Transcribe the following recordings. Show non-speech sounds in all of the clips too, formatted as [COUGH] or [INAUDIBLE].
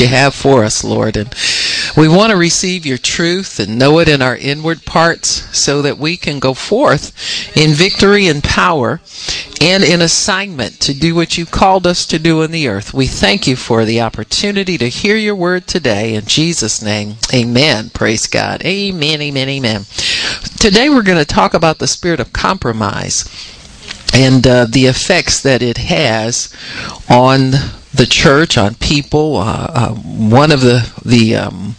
you have for us, Lord. And we want to receive your truth and know it in our inward parts so that we can go forth in victory and power and in assignment to do what you called us to do in the earth. We thank you for the opportunity to hear your word today. In Jesus' name, amen. Praise God. Amen, amen, amen. Today we're going to talk about the spirit of compromise and uh, the effects that it has on the church, on people. Uh, uh, one of the the um,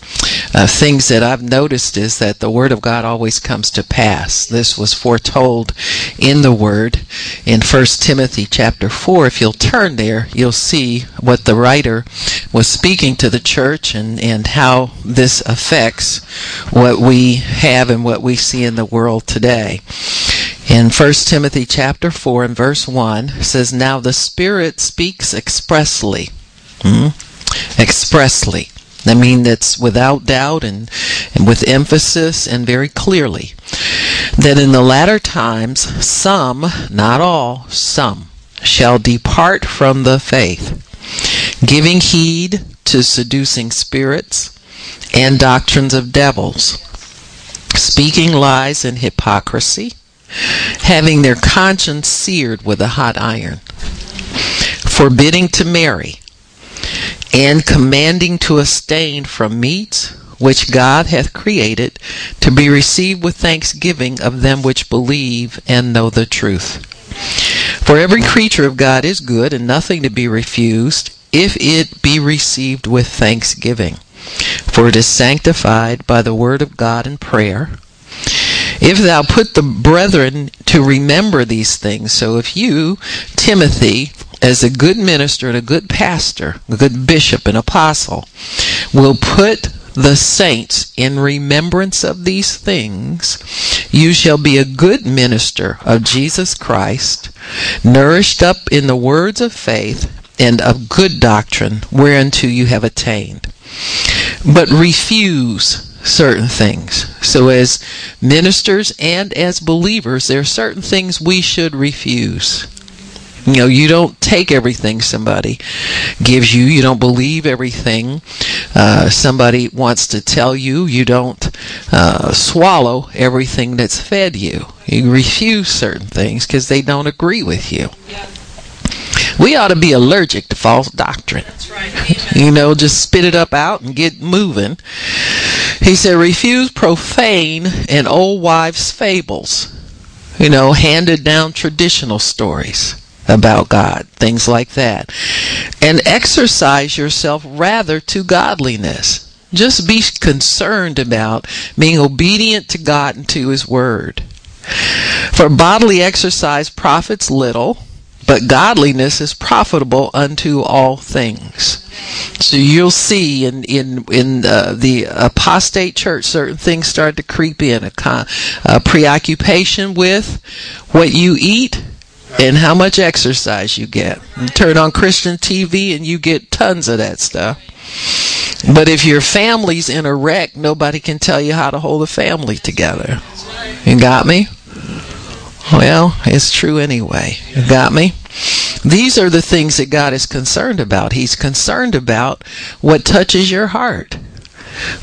uh, things that I've noticed is that the word of God always comes to pass. This was foretold in the word in First Timothy chapter four. If you'll turn there, you'll see what the writer was speaking to the church and and how this affects what we have and what we see in the world today in 1 Timothy chapter 4 and verse 1 says, Now the Spirit speaks expressly. Hmm? Expressly. I mean, that's without doubt and, and with emphasis and very clearly. That in the latter times, some, not all, some, shall depart from the faith, giving heed to seducing spirits and doctrines of devils, speaking lies and hypocrisy having their conscience seared with a hot iron, forbidding to marry, and commanding to abstain from meats which God hath created to be received with thanksgiving of them which believe and know the truth. For every creature of God is good and nothing to be refused if it be received with thanksgiving. For it is sanctified by the word of God and prayer. If thou put the brethren to remember these things, so if you, Timothy, as a good minister and a good pastor, a good bishop and apostle, will put the saints in remembrance of these things, you shall be a good minister of Jesus Christ, nourished up in the words of faith and of good doctrine whereunto you have attained. But refuse certain things. So, as ministers and as believers, there are certain things we should refuse. You know, you don't take everything somebody gives you. You don't believe everything uh, somebody wants to tell you. You don't uh, swallow everything that's fed you. You refuse certain things because they don't agree with you. Yeah. We ought to be allergic to false doctrine. Right. you know, just spit it up out and get moving. He said, refuse profane and old wives' fables. You know, handed down traditional stories about God, things like that. And exercise yourself rather to godliness. Just be concerned about being obedient to God and to His Word. For bodily exercise profits little but godliness is profitable unto all things. So you'll see in in in uh, the apostate church, certain things start to creep in. A, con- a preoccupation with what you eat and how much exercise you get. You turn on Christian TV and you get tons of that stuff. But if your family's in a wreck, nobody can tell you how to hold a family together. You got me? Well, it's true anyway. You got me? These are the things that God is concerned about. He's concerned about what touches your heart.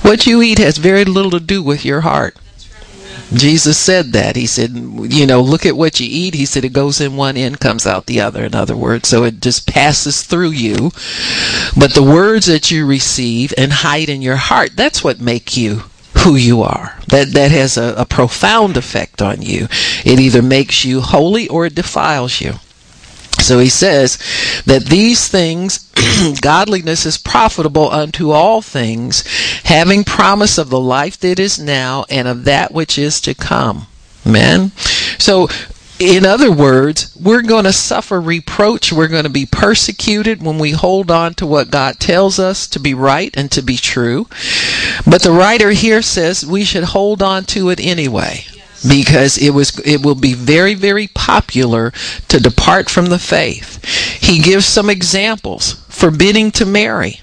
What you eat has very little to do with your heart. Jesus said that. He said, you know, look at what you eat. He said it goes in one end, comes out the other, in other words. So it just passes through you. But the words that you receive and hide in your heart, that's what make you who you are. That that has a, a profound effect on you. It either makes you holy or it defiles you. So he says that these things, [CLEARS THROAT] godliness is profitable unto all things, having promise of the life that is now and of that which is to come. Amen. So in other words, we're going to suffer reproach. We're going to be persecuted when we hold on to what God tells us to be right and to be true. But the writer here says we should hold on to it anyway because it was it will be very very popular to depart from the faith. He gives some examples forbidding to marry.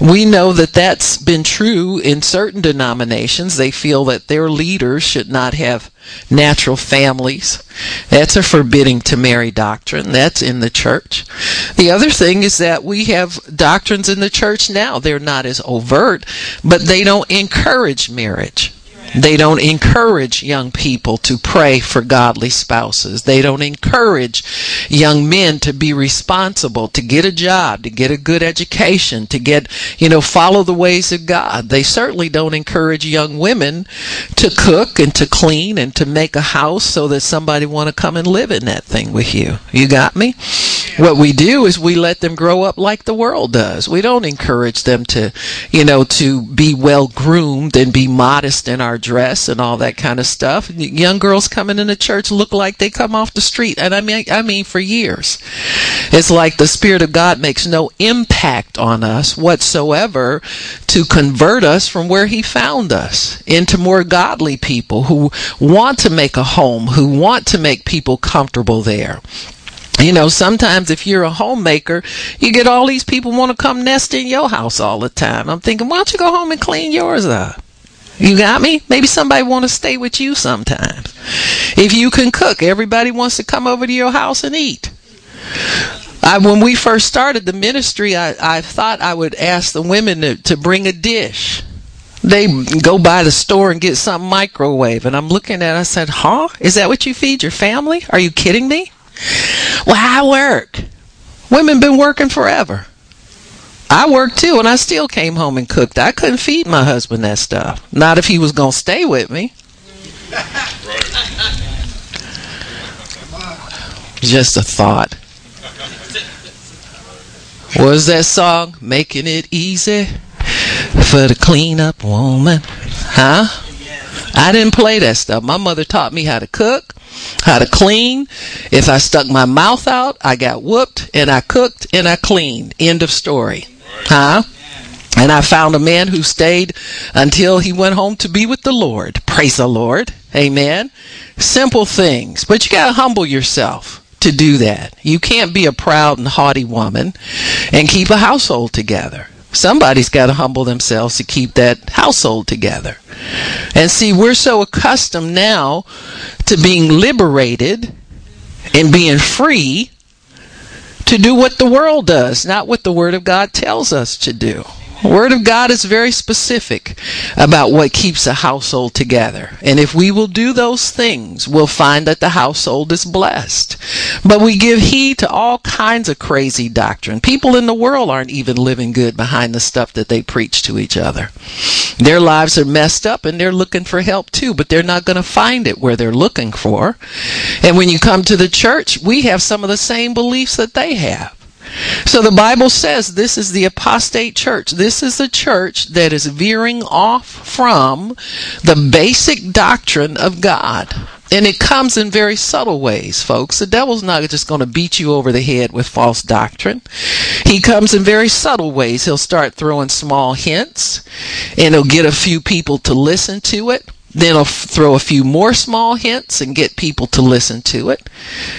We know that that's been true in certain denominations. They feel that their leaders should not have natural families. That's a forbidding to marry doctrine. That's in the church. The other thing is that we have doctrines in the church now. They're not as overt, but they don't encourage marriage. They don't encourage young people to pray for godly spouses. They don't encourage young men to be responsible, to get a job, to get a good education, to get, you know, follow the ways of God. They certainly don't encourage young women to cook and to clean and to make a house so that somebody want to come and live in that thing with you. You got me? What we do is we let them grow up like the world does. We don't encourage them to, you know, to be well groomed and be modest in our dress and all that kind of stuff. Young girls coming into church look like they come off the street, and I mean, I mean for years. It's like the Spirit of God makes no impact on us whatsoever to convert us from where He found us into more godly people who want to make a home, who want to make people comfortable there. You know, sometimes if you're a homemaker, you get all these people want to come nest in your house all the time. I'm thinking, why don't you go home and clean yours up? You got me? Maybe somebody want to stay with you sometimes. If you can cook, everybody wants to come over to your house and eat. I, when we first started the ministry, I, I thought I would ask the women to, to bring a dish. They go by the store and get some microwave, and I'm looking at. it, I said, "Huh? Is that what you feed your family? Are you kidding me?" Well, I work. Women been working forever. I worked too, and I still came home and cooked. I couldn't feed my husband that stuff. Not if he was to stay with me. Just a thought. Was that song? Making it easy for the clean up woman. Huh? I didn't play that stuff. My mother taught me how to cook, how to clean. If I stuck my mouth out, I got whooped, and I cooked and I cleaned. End of story. Huh? And I found a man who stayed until he went home to be with the Lord. Praise the Lord. Amen. Simple things, but you got to humble yourself to do that. You can't be a proud and haughty woman and keep a household together. Somebody's got to humble themselves to keep that household together. And see, we're so accustomed now to being liberated and being free to do what the world does, not what the Word of God tells us to do. Word of God is very specific about what keeps a household together. And if we will do those things, we'll find that the household is blessed. But we give heed to all kinds of crazy doctrine. People in the world aren't even living good behind the stuff that they preach to each other. Their lives are messed up and they're looking for help too, but they're not going to find it where they're looking for. And when you come to the church, we have some of the same beliefs that they have. So the Bible says this is the apostate church. This is a church that is veering off from the basic doctrine of God. And it comes in very subtle ways, folks. The devil's not just going to beat you over the head with false doctrine. He comes in very subtle ways. He'll start throwing small hints and he'll get a few people to listen to it. Then he'll throw a few more small hints and get people to listen to it.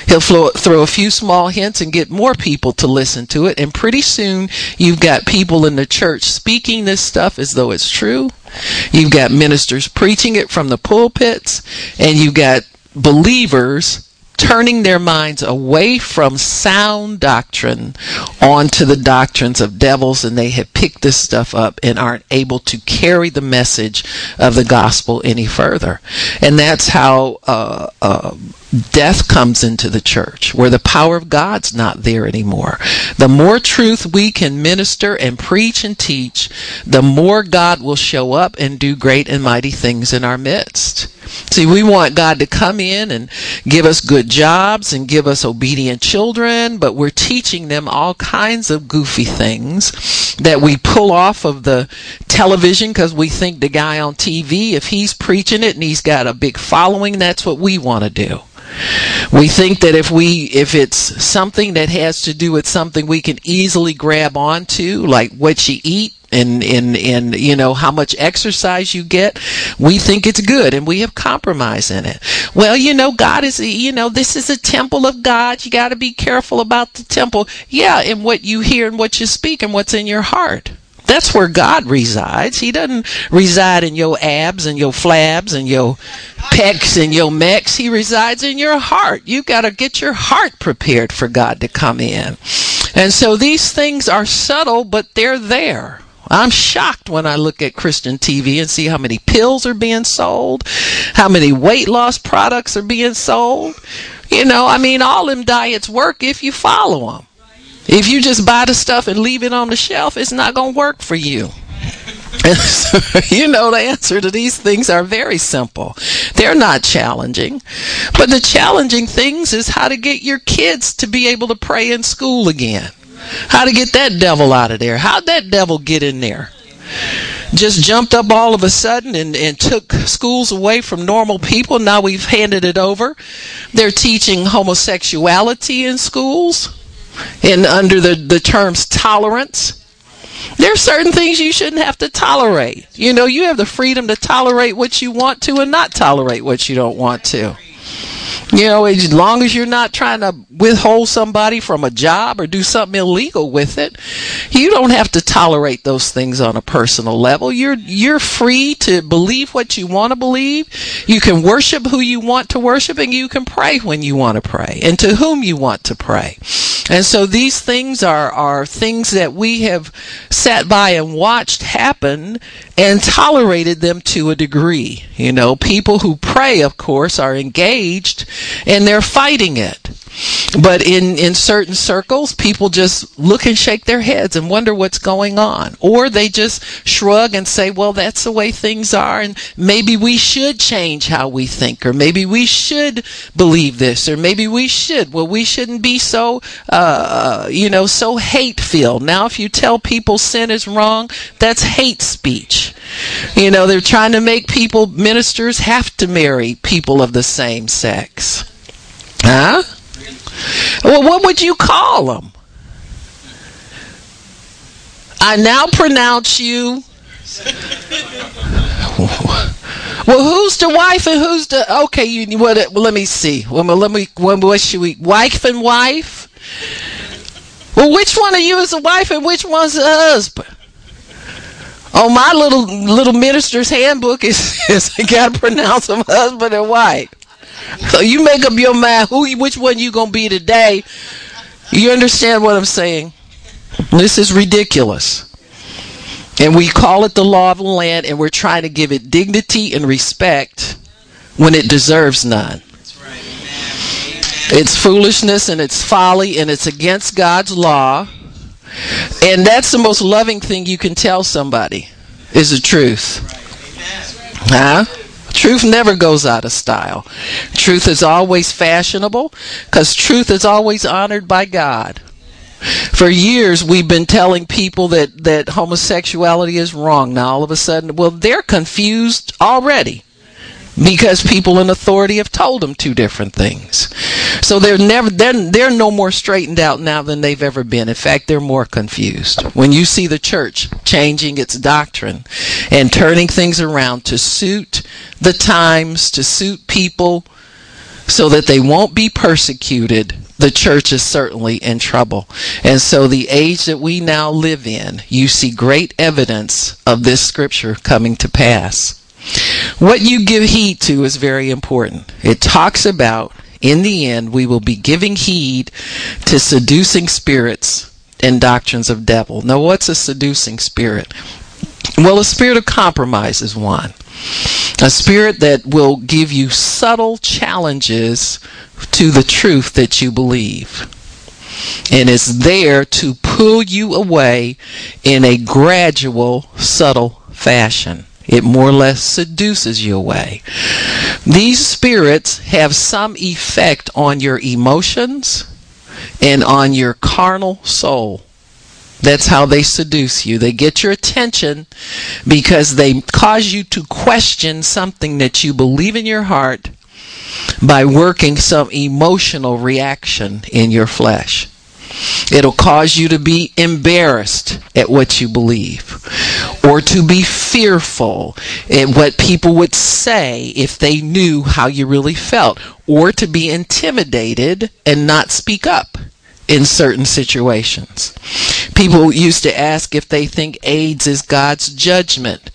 He'll throw a few small hints and get more people to listen to it. And pretty soon you've got people in the church speaking this stuff as though it's true. You've got ministers preaching it from the pulpits. And you've got believers turning their minds away from sound doctrine onto the doctrines of devils, and they have picked this stuff up and aren't able to carry the message of the gospel any further. And that's how uh, uh, death comes into the church, where the power of God's not there anymore. The more truth we can minister and preach and teach, the more God will show up and do great and mighty things in our midst. See, we want God to come in and give us good jobs and give us obedient children, but we're teaching them all kinds of goofy things that we pull off of the television because we think the guy on TV, if he's preaching it and he's got a big following, that's what we want to do. We think that if we if it's something that has to do with something we can easily grab onto, like what you eat and and and you know how much exercise you get, we think it's good and we have compromise in it. Well, you know, God is you know this is a temple of God. You got to be careful about the temple. Yeah, and what you hear and what you speak and what's in your heart. That's where God resides. He doesn't reside in your abs and your flabs and your pecs and your mechs. He resides in your heart. You got to get your heart prepared for God to come in. And so these things are subtle, but they're there. I'm shocked when I look at Christian TV and see how many pills are being sold, how many weight loss products are being sold. You know, I mean, all them diets work if you follow them. If you just buy the stuff and leave it on the shelf, it's not going to work for you. [LAUGHS] you know, the answer to these things are very simple. They're not challenging. But the challenging things is how to get your kids to be able to pray in school again. How to get that devil out of there. How'd that devil get in there? Just jumped up all of a sudden and, and took schools away from normal people. Now we've handed it over. They're teaching homosexuality in schools and under the, the terms tolerance. There are certain things you shouldn't have to tolerate. You know, you have the freedom to tolerate what you want to and not tolerate what you don't want to. You know, as long as you're not trying to withhold somebody from a job or do something illegal with it, you don't have to tolerate those things on a personal level. You're you're free to believe what you want to believe. You can worship who you want to worship and you can pray when you want to pray and to whom you want to pray. And so these things are, are things that we have sat by and watched happen and tolerated them to a degree. You know, people who pray, of course, are engaged and they're fighting it. But in, in certain circles, people just look and shake their heads and wonder what's going on. Or they just shrug and say, well, that's the way things are, and maybe we should change how we think, or maybe we should believe this, or maybe we should. Well, we shouldn't be so, uh, you know, so hate filled. Now, if you tell people sin is wrong, that's hate speech. You know, they're trying to make people, ministers, have to marry people of the same sex. Huh? Well, what would you call them? I now pronounce you. Well, who's the wife and who's the okay? You what? Well, let me see. Well, let me. What should we? Wife and wife. Well, which one of you is the wife and which one's the husband? Oh, my little little minister's handbook is, [LAUGHS] is I gotta pronounce them husband and wife. So you make up your mind who, which one you gonna be today. You understand what I'm saying? This is ridiculous. And we call it the law of the land, and we're trying to give it dignity and respect when it deserves none. It's foolishness and it's folly and it's against God's law. And that's the most loving thing you can tell somebody is the truth. Huh? Truth never goes out of style. Truth is always fashionable because truth is always honored by God. For years, we've been telling people that, that homosexuality is wrong. Now, all of a sudden, well, they're confused already because people in authority have told them two different things. So they're never they're they're no more straightened out now than they've ever been. In fact, they're more confused. When you see the church changing its doctrine and turning things around to suit the times, to suit people so that they won't be persecuted, the church is certainly in trouble. And so the age that we now live in, you see great evidence of this scripture coming to pass. What you give heed to is very important. It talks about, in the end, we will be giving heed to seducing spirits and doctrines of devil. Now, what's a seducing spirit? Well, a spirit of compromise is one. A spirit that will give you subtle challenges to the truth that you believe. And is there to pull you away in a gradual, subtle fashion. It more or less seduces you away. These spirits have some effect on your emotions and on your carnal soul. That's how they seduce you. They get your attention because they cause you to question something that you believe in your heart by working some emotional reaction in your flesh. It'll cause you to be embarrassed at what you believe or to be fearful at what people would say if they knew how you really felt or to be intimidated and not speak up in certain situations. People used to ask if they think AIDS is God's judgment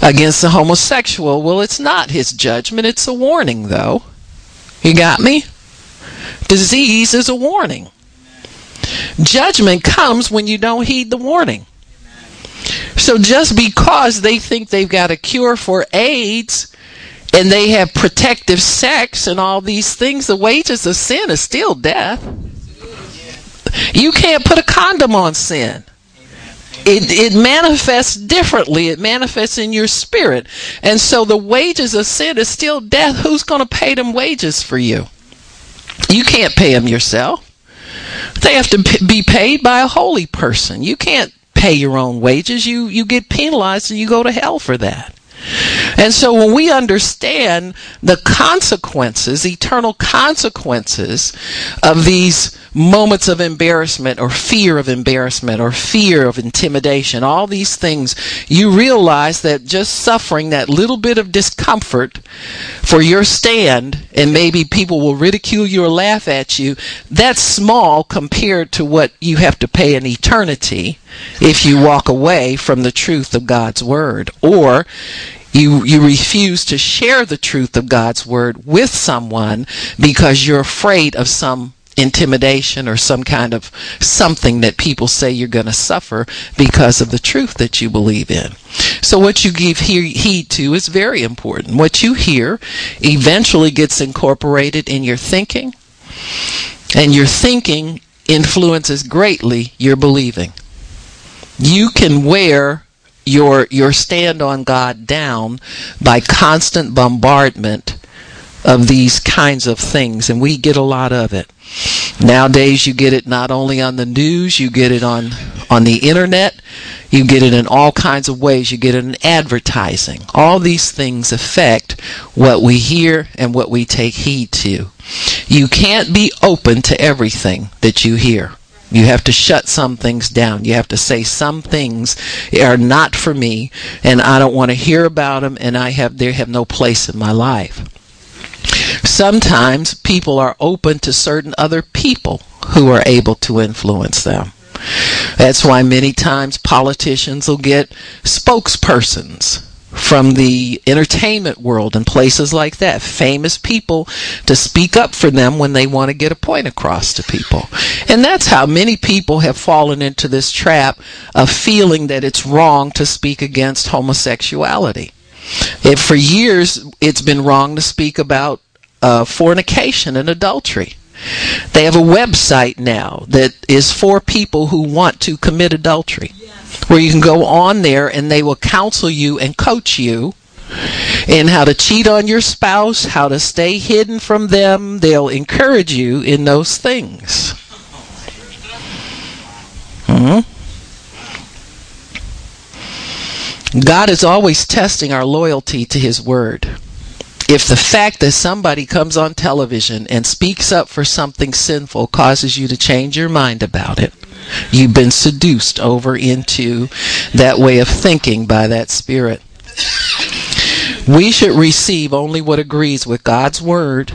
against the homosexual. Well, it's not his judgment, it's a warning, though. You got me? Disease is a warning. Judgment comes when you don't heed the warning. So just because they think they've got a cure for AIDS and they have protective sex and all these things, the wages of sin is still death. You can't put a condom on sin. It, it manifests differently. It manifests in your spirit. And so the wages of sin is still death. Who's going to pay them wages for you? You can't pay them yourself. They have to be paid by a holy person. You can't pay your own wages. You, you get penalized and you go to hell for that. And so when we understand the consequences, eternal consequences of these moments of embarrassment or fear of embarrassment or fear of intimidation, all these things, you realize that just suffering that little bit of discomfort for your stand, and maybe people will ridicule you or laugh at you, that's small compared to what you have to pay in eternity if you walk away from the truth of God's Word. Or you, you refuse to share the truth of God's Word with someone because you're afraid of some intimidation or some kind of something that people say you're going to suffer because of the truth that you believe in. So what you give heed to is very important. What you hear eventually gets incorporated in your thinking, and your thinking influences greatly your believing. You can wear your your stand on God down by constant bombardment of these kinds of things and we get a lot of it. Nowadays you get it not only on the news, you get it on on the internet, you get it in all kinds of ways. You get it in advertising. All these things affect what we hear and what we take heed to. You can't be open to everything that you hear. You have to shut some things down. You have to say some things are not for me and I don't want to hear about them and I have they have no place in my life. Sometimes people are open to certain other people who are able to influence them. That's why many times politicians will get spokespersons from the entertainment world and places like that, famous people to speak up for them when they want to get a point across to people. And that's how many people have fallen into this trap of feeling that it's wrong to speak against homosexuality. If for years it's been wrong to speak about uh, fornication and adultery. They have a website now that is for people who want to commit adultery, where you can go on there and they will counsel you and coach you in how to cheat on your spouse, how to stay hidden from them. They'll encourage you in those things. hmm God is always testing our loyalty to His Word if the fact that somebody comes on television and speaks up for something sinful causes you to change your mind about it, you've been seduced over into that way of thinking by that spirit. We should receive only what agrees with God's word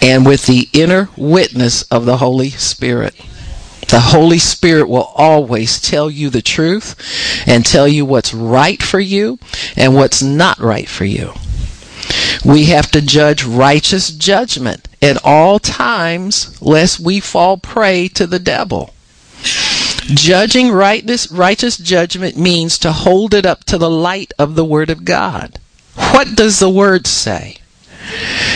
and with the inner witness of the Holy Spirit. The Holy Spirit will always tell you the truth and tell you what's right for you and what's not right for you. We have to judge righteous judgment at all times, lest we fall prey to the devil. Judging righteous, righteous judgment means to hold it up to the light of the Word of God. What does the Word say?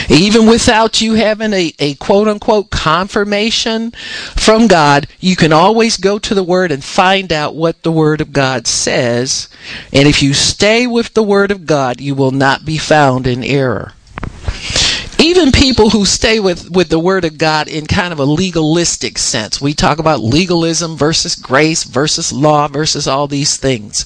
Even without you having a, a quote unquote confirmation from God, you can always go to the Word and find out what the Word of God says. And if you stay with the Word of God, you will not be found in error even people who stay with, with the Word of God in kind of a legalistic sense. We talk about legalism versus grace versus law versus all these things.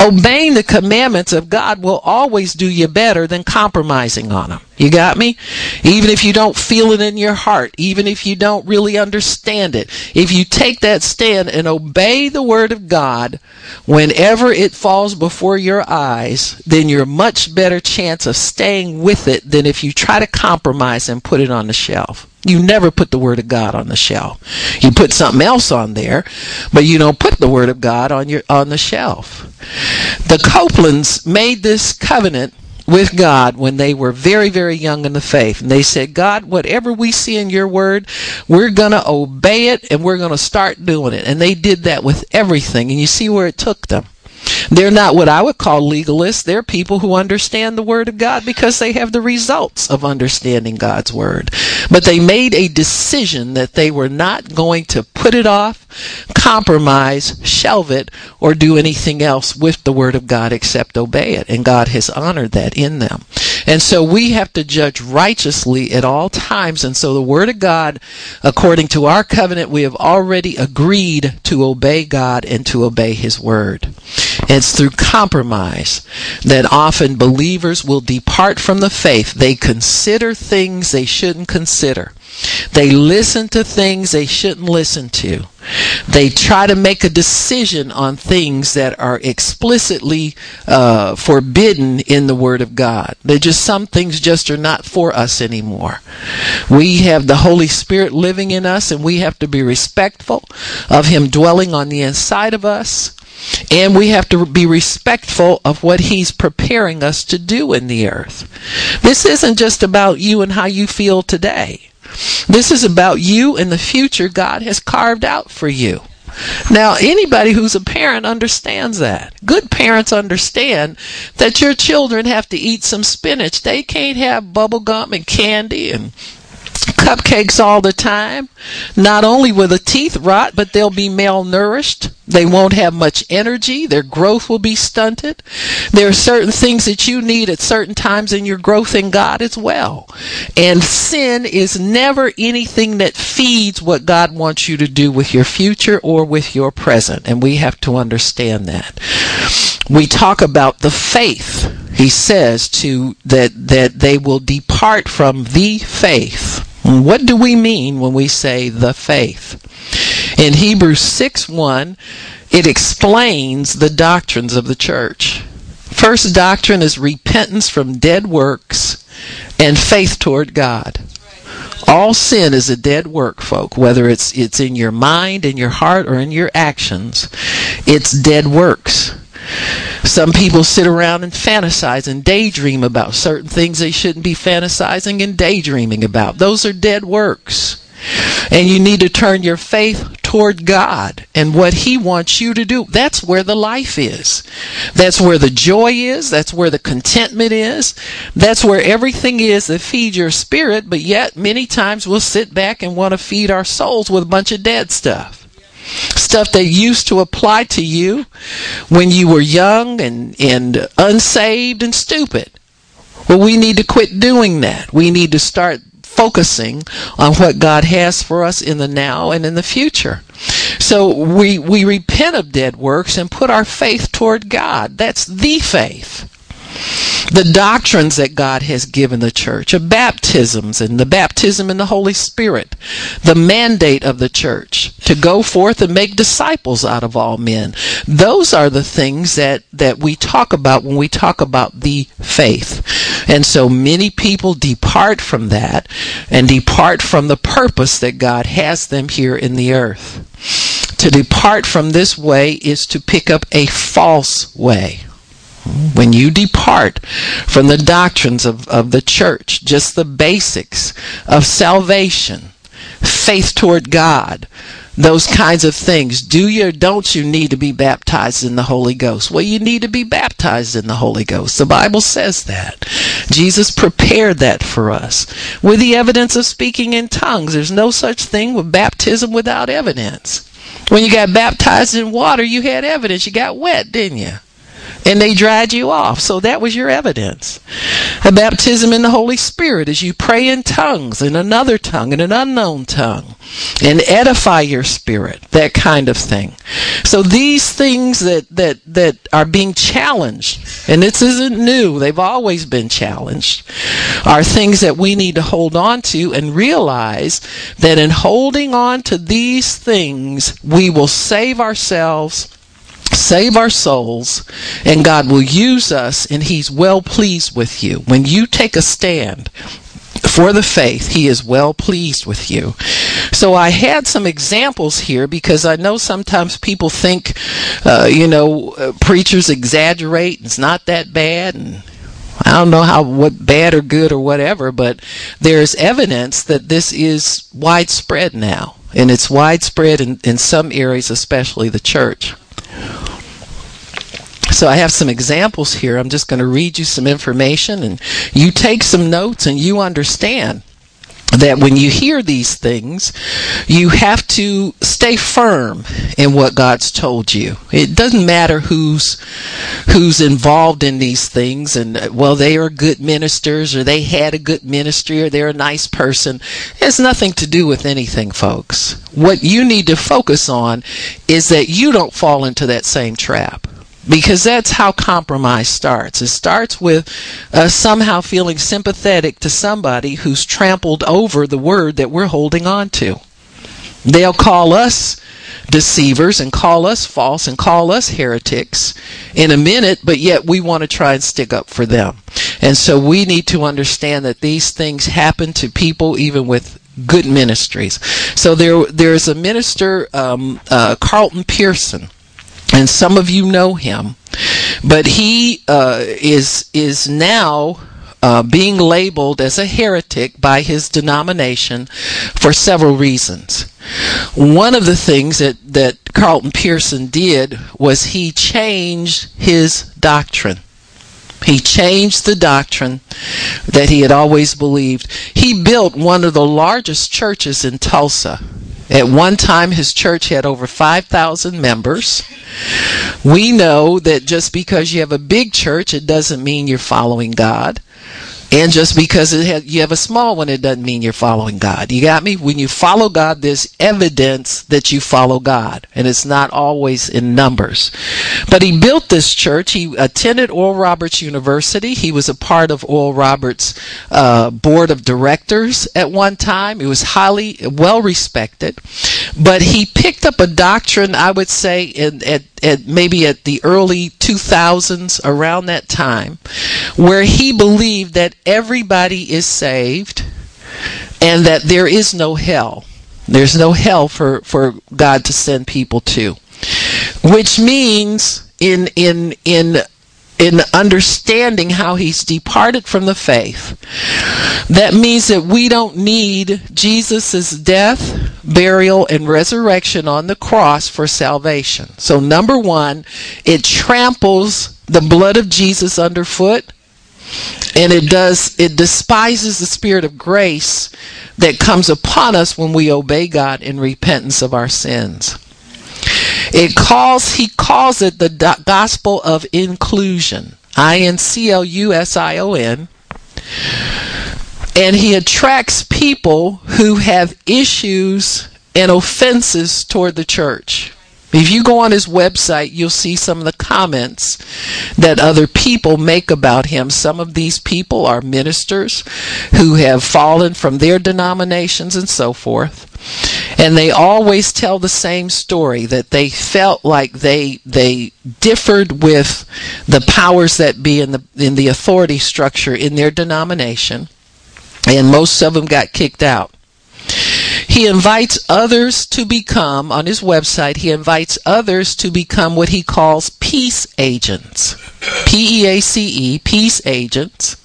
Obeying the commandments of God will always do you better than compromising on them. You got me? Even if you don't feel it in your heart, even if you don't really understand it, if you take that stand and obey the Word of God whenever it falls before your eyes, then you're much better chance of staying with it than if you try to compromise and put it on the shelf. you never put the Word of God on the shelf. You put something else on there, but you don't put the Word of God on your on the shelf. The Copelands made this covenant with God when they were very, very young in the faith. And they said, God, whatever we see in your word, we're going to obey it and we're going to start doing it. And they did that with everything. And you see where it took them. They're not what I would call legalists. They're people who understand the Word of God because they have the results of understanding God's Word. But they made a decision that they were not going to put it off, compromise, shelve it, or do anything else with the Word of God except obey it. And God has honored that in them. And so we have to judge righteously at all times. And so the Word of God, according to our covenant, we have already agreed to obey God and to obey His Word. It's through compromise that often believers will depart from the faith. They consider things they shouldn't consider. They listen to things they shouldn't listen to. They try to make a decision on things that are explicitly uh, forbidden in the Word of God. They just some things just are not for us anymore. We have the Holy Spirit living in us, and we have to be respectful of Him dwelling on the inside of us. And we have to be respectful of what He's preparing us to do in the earth. This isn't just about you and how you feel today. This is about you and the future God has carved out for you. Now, anybody who's a parent understands that. Good parents understand that your children have to eat some spinach. They can't have bubble gum and candy and cupcakes all the time. Not only will the teeth rot, but they'll be malnourished. They won't have much energy. Their growth will be stunted. There are certain things that you need at certain times in your growth in God as well. And sin is never anything that feeds what God wants you to do with your future or with your present. And we have to understand that. We talk about the faith. He says to that that they will depart from the faith. What do we mean when we say the faith? In Hebrews 6 1, it explains the doctrines of the church. First doctrine is repentance from dead works and faith toward God. All sin is a dead work, folk, whether it's it's in your mind, in your heart, or in your actions. It's dead works. Some people sit around and fantasize and daydream about certain things they shouldn't be fantasizing and daydreaming about. Those are dead works. And you need to turn your faith toward God and what He wants you to do. That's where the life is. That's where the joy is. That's where the contentment is. That's where everything is that feeds your spirit. But yet, many times we'll sit back and want to feed our souls with a bunch of dead stuff stuff that used to apply to you when you were young and, and unsaved and stupid. Well, we need to quit doing that. We need to start focusing on what God has for us in the now and in the future. So we, we repent of dead works and put our faith toward God. That's the faith the doctrines that God has given the church of baptisms and the baptism in the Holy Spirit, the mandate of the church to go forth and make disciples out of all men. Those are the things that, that we talk about when we talk about the faith. And so many people depart from that and depart from the purpose that God has them here in the earth. To depart from this way is to pick up a false way when you depart from the doctrines of, of the church, just the basics of salvation, faith toward God, those kinds of things. Do you or don't you need to be baptized in the Holy Ghost? Well, you need to be baptized in the Holy Ghost. The Bible says that. Jesus prepared that for us with the evidence of speaking in tongues. There's no such thing with baptism without evidence. When you got baptized in water, you had evidence. You got wet, didn't you? And they dried you off. So that was your evidence. A baptism in the Holy Spirit as you pray in tongues, in another tongue, in an unknown tongue, and edify your spirit, that kind of thing. So these things that, that, that are being challenged, and this isn't new, they've always been challenged, are things that we need to hold on to and realize that in holding on to these things, we will save ourselves save our souls, and God will use us, and He's well pleased with you. When you take a stand for the faith. He is well pleased with you. So I had some examples here because I know sometimes people think, uh, you know, uh, preachers exaggerate. It's not that bad, and I don't know how what bad or good or whatever, but there's evidence that this is widespread now, and it's widespread in, in some areas, especially the church. So I have some examples here. I'm just going to read you some information and you take some notes and you understand that when you hear these things, you have to stay firm in what God's told you. It doesn't matter who's who's involved in these things and uh, well they are good ministers or they had a good ministry or they're a nice person. It has nothing to do with anything, folks. What you need to focus on is that you don't fall into that same trap because that's how compromise starts. It starts with uh, somehow feeling sympathetic to somebody who's trampled over the word that we're holding on to. They'll call us deceivers and call us false and call us heretics in a minute, but yet we want to try and stick up for them. And so we need to understand that these things happen to people even with good ministries. So there, there's a minister, um, uh, Carlton Pearson and some of you know him, but he uh, is is now uh, being labeled as a heretic by his denomination for several reasons. One of the things that, that Carlton Pearson did was he changed his doctrine. He changed the doctrine that he had always believed. He built one of the largest churches in Tulsa. At one time, his church had over 5,000 members. We know that just because you have a big church, it doesn't mean you're following God. And just because has, you have a small one, it doesn't mean you're following God. You got me? When you follow God, there's evidence that you follow God. And it's not always in numbers. But he built this church. He attended Oral Roberts University. He was a part of Oral Roberts' uh, board of directors at one time. He was highly well respected. But he picked up a doctrine, I would say, in, at at maybe at the early 2000s around that time where he believed that everybody is saved and that there is no hell there's no hell for for God to send people to which means in in in in understanding how he's departed from the faith. That means that we don't need Jesus' death, burial, and resurrection on the cross for salvation. So, number one, it tramples the blood of Jesus underfoot. And it does, it despises the spirit of grace that comes upon us when we obey God in repentance of our sins. It calls he calls it the gospel of inclusion. I N C L U S I O N. And he attracts people who have issues and offenses toward the church. If you go on his website, you'll see some of the comments that other people make about him. Some of these people are ministers who have fallen from their denominations and so forth. And they always tell the same story that they felt like they they differed with the powers that be in the in the authority structure in their denomination. And most of them got kicked out. He invites others to become, on his website, he invites others to become what he calls peace agents. P E A C E, peace agents.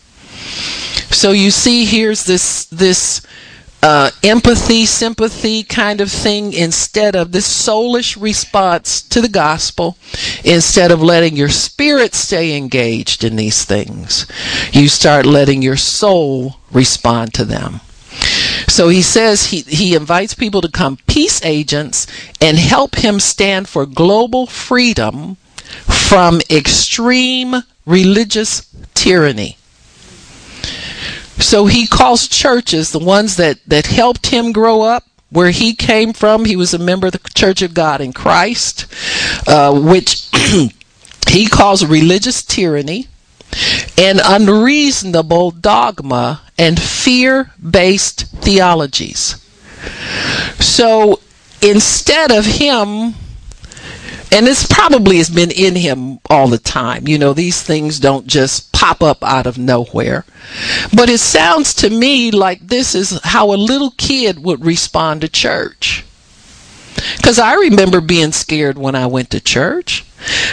So you see, here's this, this, uh, empathy, sympathy kind of thing instead of this soulish response to the gospel, instead of letting your spirit stay engaged in these things, you start letting your soul respond to them. So he says he, he invites people to come peace agents and help him stand for global freedom from extreme religious tyranny. So he calls churches, the ones that, that helped him grow up, where he came from. He was a member of the Church of God in Christ, uh, which [CLEARS THROAT] he calls religious tyranny and unreasonable dogma and fear based theologies. So instead of him And this probably has been in him all the time. You know, these things don't just pop up out of nowhere. But it sounds to me like this is how a little kid would respond to church. Because I remember being scared when I went to church.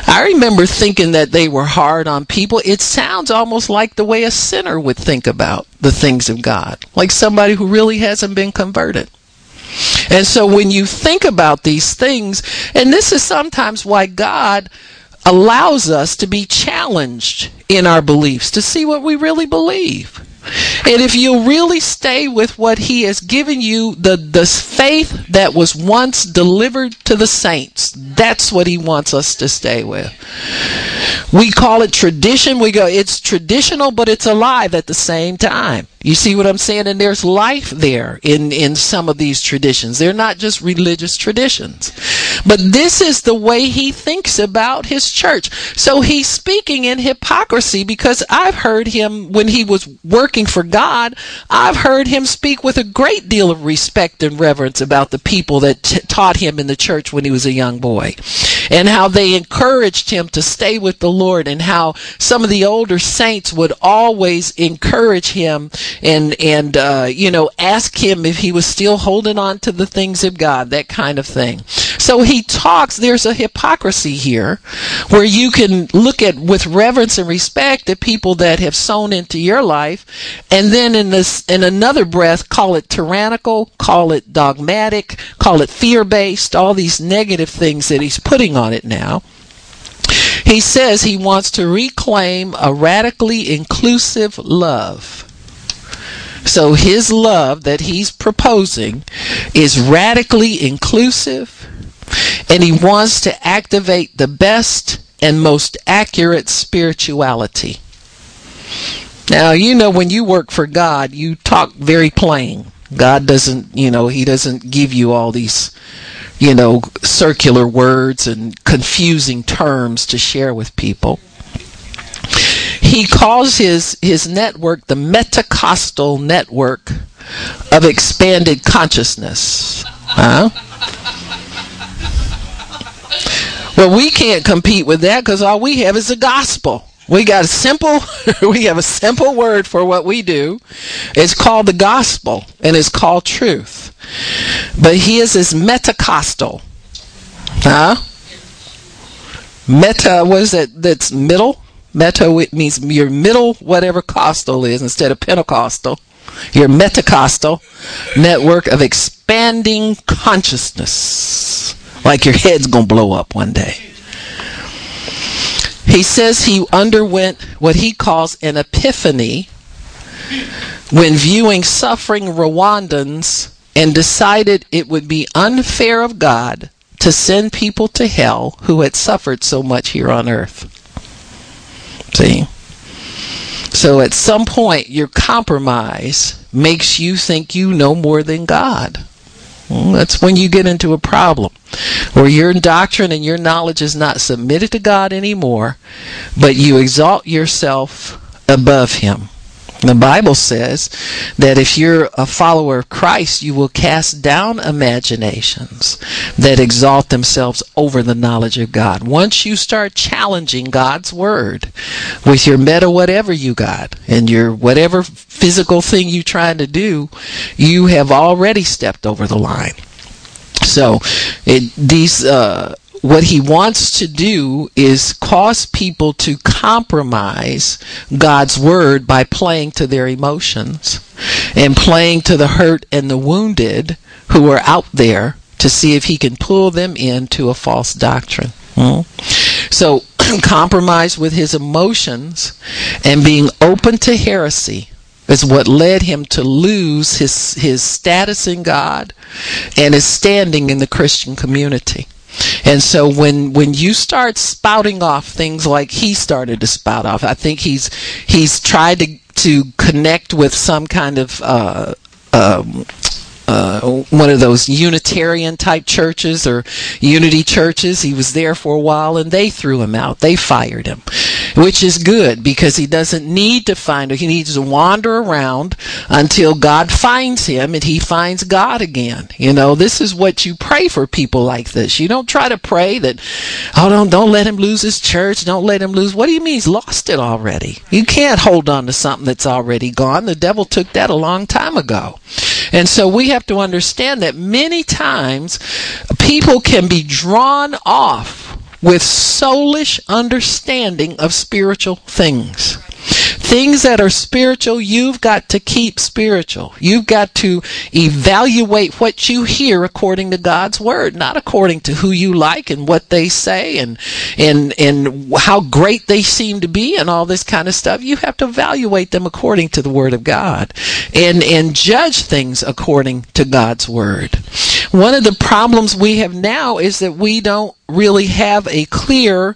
I remember thinking that they were hard on people. It sounds almost like the way a sinner would think about the things of God, like somebody who really hasn't been converted. And so when you think about these things, and this is sometimes why God allows us to be challenged in our beliefs to see what we really believe. And if you really stay with what he has given you, the, the faith that was once delivered to the saints, that's what he wants us to stay with. We call it tradition. We go, it's traditional, but it's alive at the same time. You see what I'm saying? And there's life there in, in some of these traditions. They're not just religious traditions. But this is the way he thinks about his church. So he's speaking in hypocrisy because I've heard him when he was working for God, I've heard him speak with a great deal of respect and reverence about the people that t- taught him in the church when he was a young boy and how they encouraged him to stay with the Lord and how some of the older saints would always encourage him and and uh, you know ask him if he was still holding on to the things of God, that kind of thing. So he talks. There's a hypocrisy here, where you can look at with reverence and respect the people that have sown into your life, and then in this in another breath call it tyrannical, call it dogmatic, call it fear based, all these negative things that he's putting on it now. He says he wants to reclaim a radically inclusive love. So his love that he's proposing is radically inclusive and he wants to activate the best and most accurate spirituality. Now, you know, when you work for God, you talk very plain. God doesn't, you know, He doesn't give you all these, you know, circular words and confusing terms to share with people he calls his his network the metacostal network of expanded consciousness. Huh? Well, we can't compete with that because all we have is the gospel. We got a simple, [LAUGHS] we have a simple word for what we do. It's called the gospel and it's called truth. But his is metacostal. Huh? Meta, what is that? That's middle? Meta it means your middle, whatever costal is, instead of Pentecostal. Your metacostal network of expanding consciousness. Like your head's going to blow up one day. He says he underwent what he calls an epiphany when viewing suffering Rwandans and decided it would be unfair of God to send people to hell who had suffered so much here on earth. See? So at some point, your compromise makes you think you know more than God. That's when you get into a problem where your doctrine and your knowledge is not submitted to God anymore, but you exalt yourself above Him. The Bible says that if you're a follower of Christ, you will cast down imaginations that exalt themselves over the knowledge of God. Once you start challenging God's word with your meta whatever you got and your whatever physical thing you're trying to do, you have already stepped over the line. So, it, these uh, what he wants to do is cause people to compromise God's word by playing to their emotions and playing to the hurt and the wounded who are out there to see if he can pull them into a false doctrine. Hmm? So, [CLEARS THROAT] compromise with his emotions and being open to heresy is what led him to lose his his status in God and his standing in the Christian community. And so when when you start spouting off things like he started to spout off, I think he's he's tried to to connect with some kind of uh, um, uh, one of those Unitarian type churches or Unity churches. He was there for a while and they threw him out. They fired him. Which is good because he doesn't need to find her. He needs to wander around until God finds him and he finds God again. You know, this is what you pray for people like this. You don't try to pray that, oh, don't, don't let him lose his church. Don't let him lose. What do you mean he's lost it already? You can't hold on to something that's already gone. The devil took that a long time ago. And so we have to understand that many times people can be drawn off with soulish understanding of spiritual things. Things that are spiritual, you've got to keep spiritual. You've got to evaluate what you hear according to God's word, not according to who you like and what they say and and and how great they seem to be and all this kind of stuff. You have to evaluate them according to the word of God and and judge things according to God's word. One of the problems we have now is that we don't really have a clear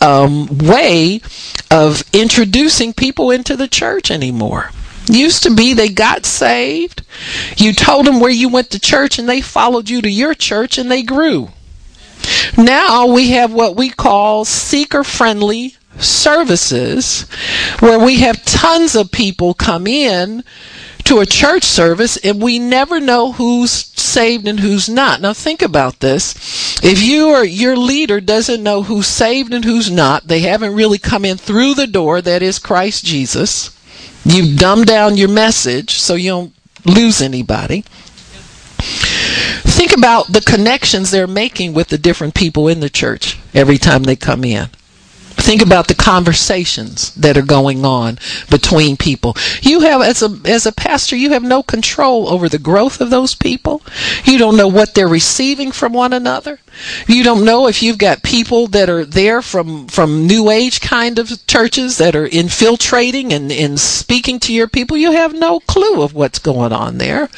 um, way of introducing people into the church anymore. Used to be they got saved, you told them where you went to church, and they followed you to your church and they grew. Now we have what we call seeker friendly services where we have tons of people come in to a church service and we never know who's saved and who's not. Now think about this. If you or your leader doesn't know who's saved and who's not, they haven't really come in through the door that is Christ Jesus. You've dumbed down your message so you don't lose anybody. Think about the connections they're making with the different people in the church every time they come in. Think about the conversations that are going on between people. You have, as a, as a pastor, you have no control over the growth of those people. You don't know what they're receiving from one another. You don't know if you've got people that are there from, from new age kind of churches that are infiltrating and, and speaking to your people. You have no clue of what's going on there.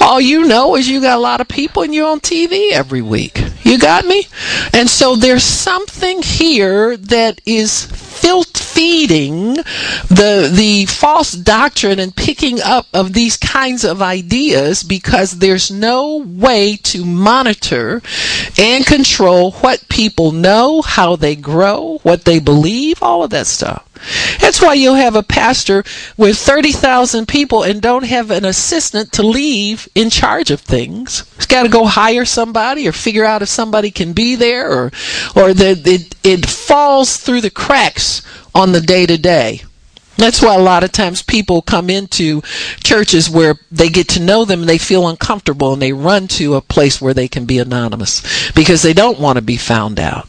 All you know is you got a lot of people and you're on TV every week. You got me? And so there's something here that is filth feeding the the false doctrine and picking up of these kinds of ideas because there's no way to monitor and control what people know, how they grow, what they believe, all of that stuff. That's why you'll have a pastor with 30,000 people and don't have an assistant to leave in charge of things. He's got to go hire somebody or figure out if somebody can be there or, or that it, it falls through the cracks on the day to day. That's why a lot of times people come into churches where they get to know them and they feel uncomfortable and they run to a place where they can be anonymous because they don't want to be found out.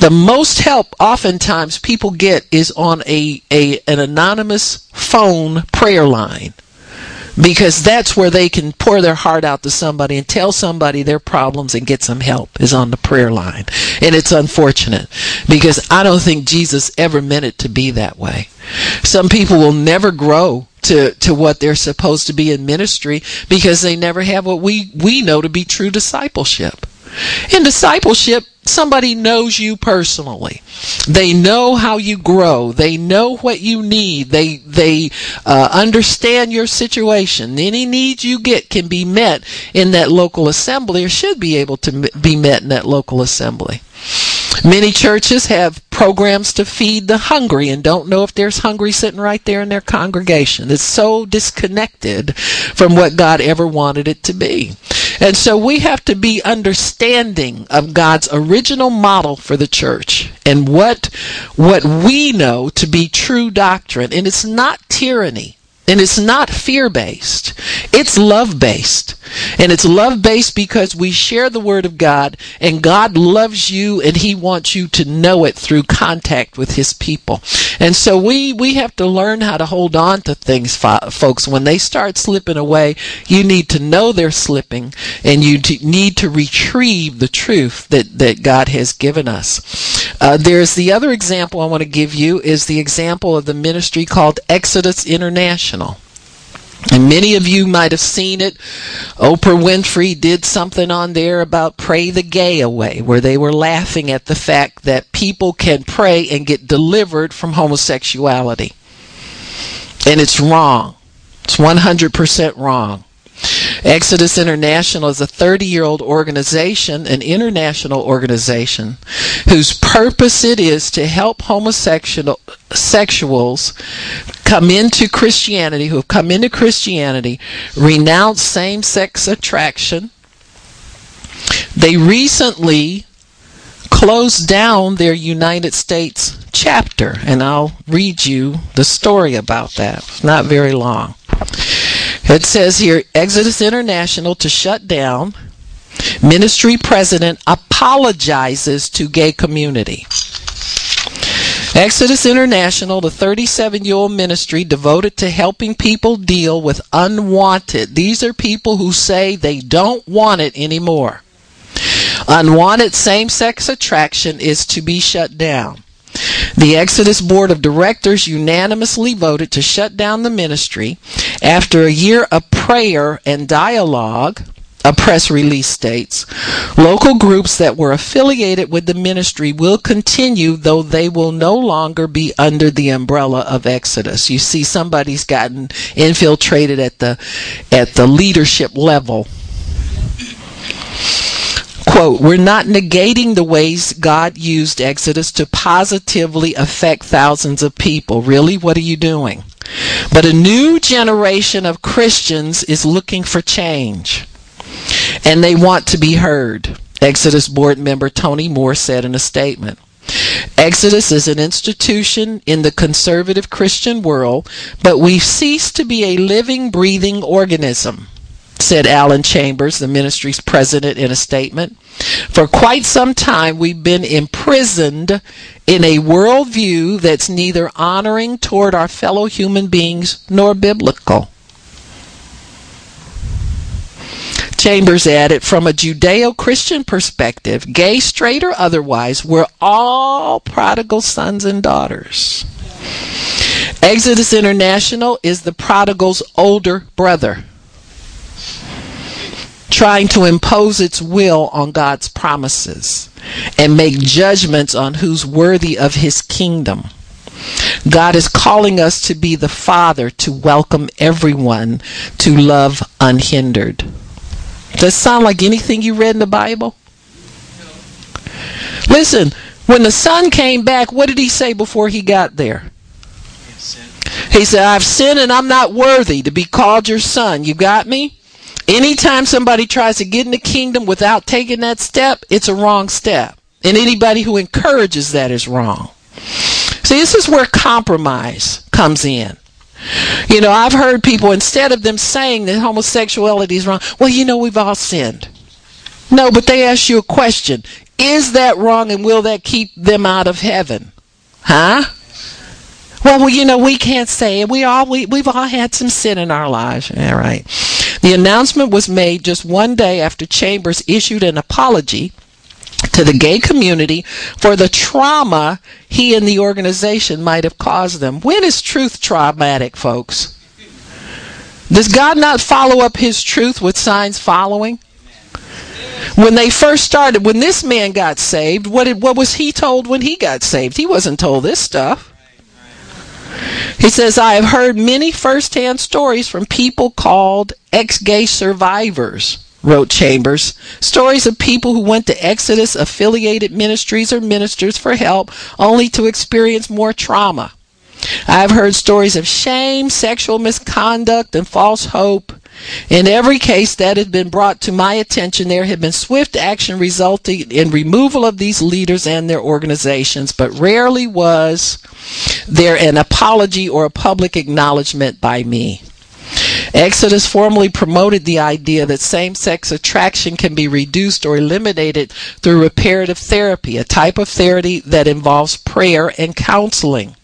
The most help oftentimes people get is on a, a an anonymous phone prayer line because that's where they can pour their heart out to somebody and tell somebody their problems and get some help is on the prayer line. And it's unfortunate because I don't think Jesus ever meant it to be that way. Some people will never grow to, to what they're supposed to be in ministry because they never have what we, we know to be true discipleship. In discipleship, somebody knows you personally. They know how you grow. They know what you need. They they uh, understand your situation. Any needs you get can be met in that local assembly, or should be able to be met in that local assembly. Many churches have programs to feed the hungry and don't know if there's hungry sitting right there in their congregation. It's so disconnected from what God ever wanted it to be. And so we have to be understanding of God's original model for the church and what what we know to be true doctrine. And it's not tyranny. And it's not fear based. It's love based. And it's love based because we share the Word of God and God loves you and He wants you to know it through contact with His people. And so we, we have to learn how to hold on to things, folks. When they start slipping away, you need to know they're slipping and you need to retrieve the truth that, that God has given us. Uh, there's the other example I want to give you is the example of the ministry called Exodus International. And many of you might have seen it. Oprah Winfrey did something on there about pray the gay away, where they were laughing at the fact that people can pray and get delivered from homosexuality. And it's wrong. It's 100% wrong. Exodus International is a 30 year old organization, an international organization, whose purpose it is to help homosexuals come into Christianity, who have come into Christianity, renounce same sex attraction. They recently closed down their United States chapter, and I'll read you the story about that. not very long. It says here Exodus International to shut down. Ministry president apologizes to gay community. Exodus International, the 37 year old ministry devoted to helping people deal with unwanted. These are people who say they don't want it anymore. Unwanted same sex attraction is to be shut down. The Exodus Board of Directors unanimously voted to shut down the ministry after a year of prayer and dialogue. A press release states local groups that were affiliated with the ministry will continue, though they will no longer be under the umbrella of Exodus. You see, somebody's gotten infiltrated at the at the leadership level quote, we're not negating the ways God used Exodus to positively affect thousands of people. Really? What are you doing? But a new generation of Christians is looking for change. And they want to be heard. Exodus board member Tony Moore said in a statement. Exodus is an institution in the conservative Christian world, but we've ceased to be a living, breathing organism said Alan Chambers, the ministry's president, in a statement. For quite some time, we've been imprisoned in a worldview that's neither honoring toward our fellow human beings nor biblical. Chambers added, from a Judeo Christian perspective, gay, straight, or otherwise, we're all prodigal sons and daughters. Exodus International is the prodigal's older brother trying to impose its will on God's promises and make judgments on who's worthy of his kingdom. God is calling us to be the Father to welcome everyone to love unhindered. Does sound like anything you read in the Bible? Listen, when the son came back, what did he say before he got there? He said, I've sinned and I'm not worthy to be called your son. You got me? Anytime somebody tries to get in the kingdom without taking that step, it's a wrong step. And anybody who encourages that is wrong. See, this is where compromise comes in. You know, I've heard people, instead of them saying that homosexuality is wrong, well, you know, we've all sinned. No, but they ask you a question Is that wrong and will that keep them out of heaven? Huh? Well, well, you know, we can't say it. We all we, we've all had some sin in our lives. All right. The announcement was made just one day after Chambers issued an apology to the gay community for the trauma he and the organization might have caused them. When is truth traumatic, folks? Does God not follow up his truth with signs following? When they first started, when this man got saved, what did, what was he told when he got saved? He wasn't told this stuff. He says, I have heard many firsthand stories from people called ex gay survivors, wrote Chambers. Stories of people who went to Exodus affiliated ministries or ministers for help only to experience more trauma. I've heard stories of shame, sexual misconduct, and false hope. In every case that has been brought to my attention, there had been swift action resulting in removal of these leaders and their organizations, but rarely was there an apology or a public acknowledgement by me. Exodus formally promoted the idea that same sex attraction can be reduced or eliminated through reparative therapy, a type of therapy that involves prayer and counseling.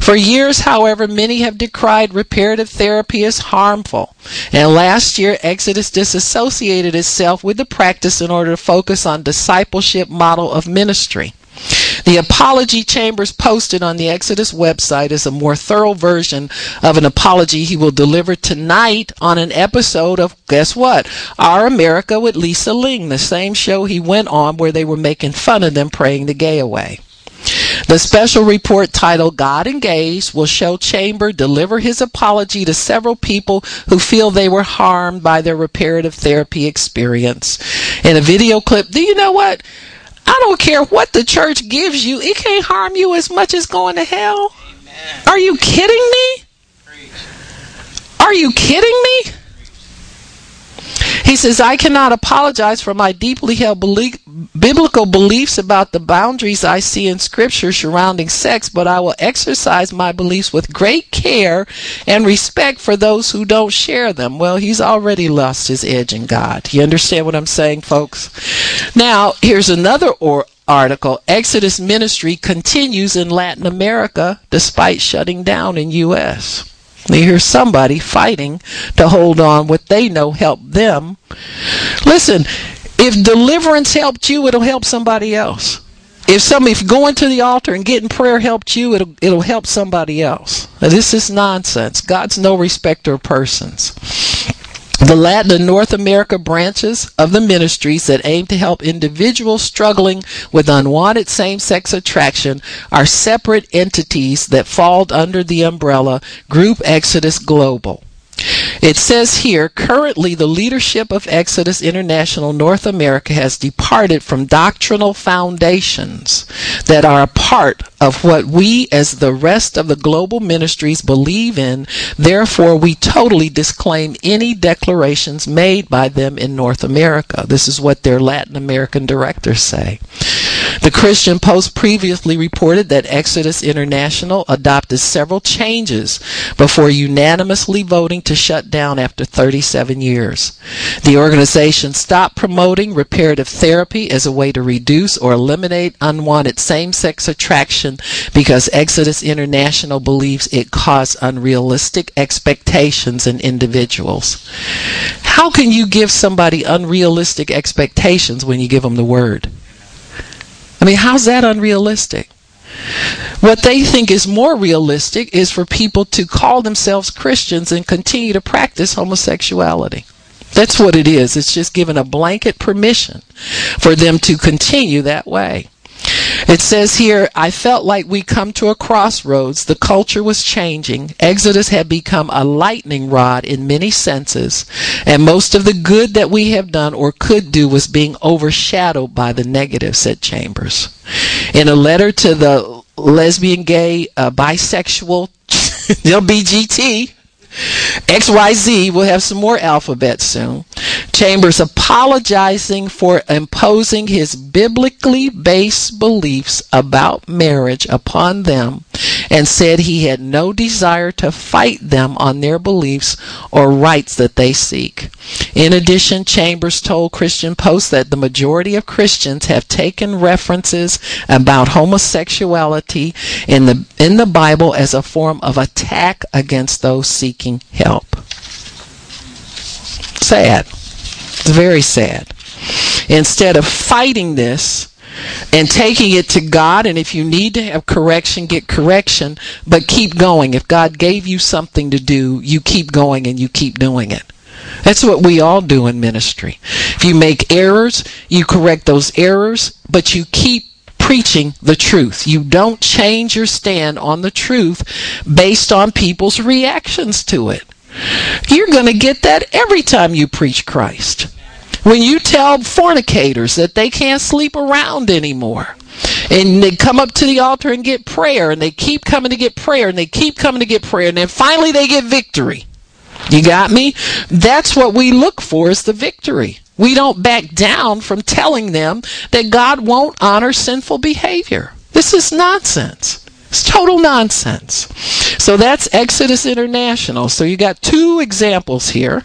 For years, however, many have decried reparative therapy as harmful. And last year, Exodus disassociated itself with the practice in order to focus on discipleship model of ministry. The apology Chambers posted on the Exodus website is a more thorough version of an apology he will deliver tonight on an episode of, guess what? Our America with Lisa Ling, the same show he went on where they were making fun of them praying the gay away. The special report titled God Engaged will show Chamber deliver his apology to several people who feel they were harmed by their reparative therapy experience. In a video clip, do you know what? I don't care what the church gives you, it can't harm you as much as going to hell. Amen. Are you kidding me? Are you kidding me? He says, I cannot apologize for my deeply held biblical beliefs about the boundaries I see in Scripture surrounding sex, but I will exercise my beliefs with great care and respect for those who don't share them. Well, he's already lost his edge in God. You understand what I'm saying, folks? Now, here's another or- article. Exodus ministry continues in Latin America despite shutting down in U.S. You hear somebody fighting to hold on what they know helped them. Listen, if deliverance helped you, it'll help somebody else. If some if going to the altar and getting prayer helped you, it'll it'll help somebody else. Now, this is nonsense. God's no respecter of persons. The Latin North America branches of the ministries that aim to help individuals struggling with unwanted same sex attraction are separate entities that fall under the umbrella Group Exodus Global. It says here currently the leadership of Exodus International North America has departed from doctrinal foundations that are a part of what we as the rest of the global ministries believe in. Therefore, we totally disclaim any declarations made by them in North America. This is what their Latin American directors say. The Christian Post previously reported that Exodus International adopted several changes before unanimously voting to shut down after 37 years. The organization stopped promoting reparative therapy as a way to reduce or eliminate unwanted same sex attraction because Exodus International believes it caused unrealistic expectations in individuals. How can you give somebody unrealistic expectations when you give them the word? Mean, how's that unrealistic? What they think is more realistic is for people to call themselves Christians and continue to practice homosexuality. That's what it is. It's just given a blanket permission for them to continue that way. It says here, I felt like we come to a crossroads. The culture was changing. Exodus had become a lightning rod in many senses, and most of the good that we have done or could do was being overshadowed by the negative, said Chambers. In a letter to the lesbian, gay, uh, bisexual, [LAUGHS] LBGT, XYZ will have some more alphabets soon. Chambers apologizing for imposing his biblically based beliefs about marriage upon them and said he had no desire to fight them on their beliefs or rights that they seek. In addition, Chambers told Christian Post that the majority of Christians have taken references about homosexuality in the in the Bible as a form of attack against those seeking help. Sad. It's very sad. Instead of fighting this, and taking it to God. And if you need to have correction, get correction, but keep going. If God gave you something to do, you keep going and you keep doing it. That's what we all do in ministry. If you make errors, you correct those errors, but you keep preaching the truth. You don't change your stand on the truth based on people's reactions to it. You're going to get that every time you preach Christ. When you tell fornicators that they can't sleep around anymore, and they come up to the altar and get prayer, and they keep coming to get prayer, and they keep coming to get prayer, and then finally they get victory. You got me? That's what we look for is the victory. We don't back down from telling them that God won't honor sinful behavior. This is nonsense. It's total nonsense. So that's Exodus International. So you got two examples here.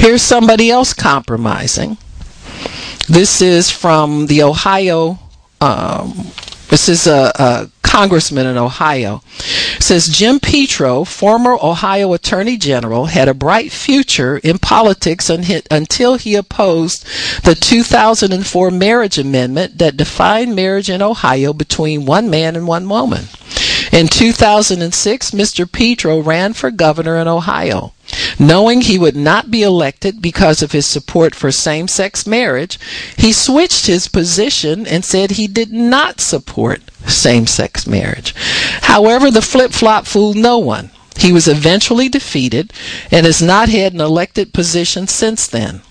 Here's somebody else compromising. This is from the Ohio. Um, this is a, a, congressman in Ohio. It says Jim Petro, former Ohio Attorney General, had a bright future in politics until he opposed the 2004 marriage amendment that defined marriage in Ohio between one man and one woman. In 2006, Mr. Petro ran for governor in Ohio. Knowing he would not be elected because of his support for same sex marriage, he switched his position and said he did not support same sex marriage. However, the flip flop fooled no one. He was eventually defeated and has not had an elected position since then.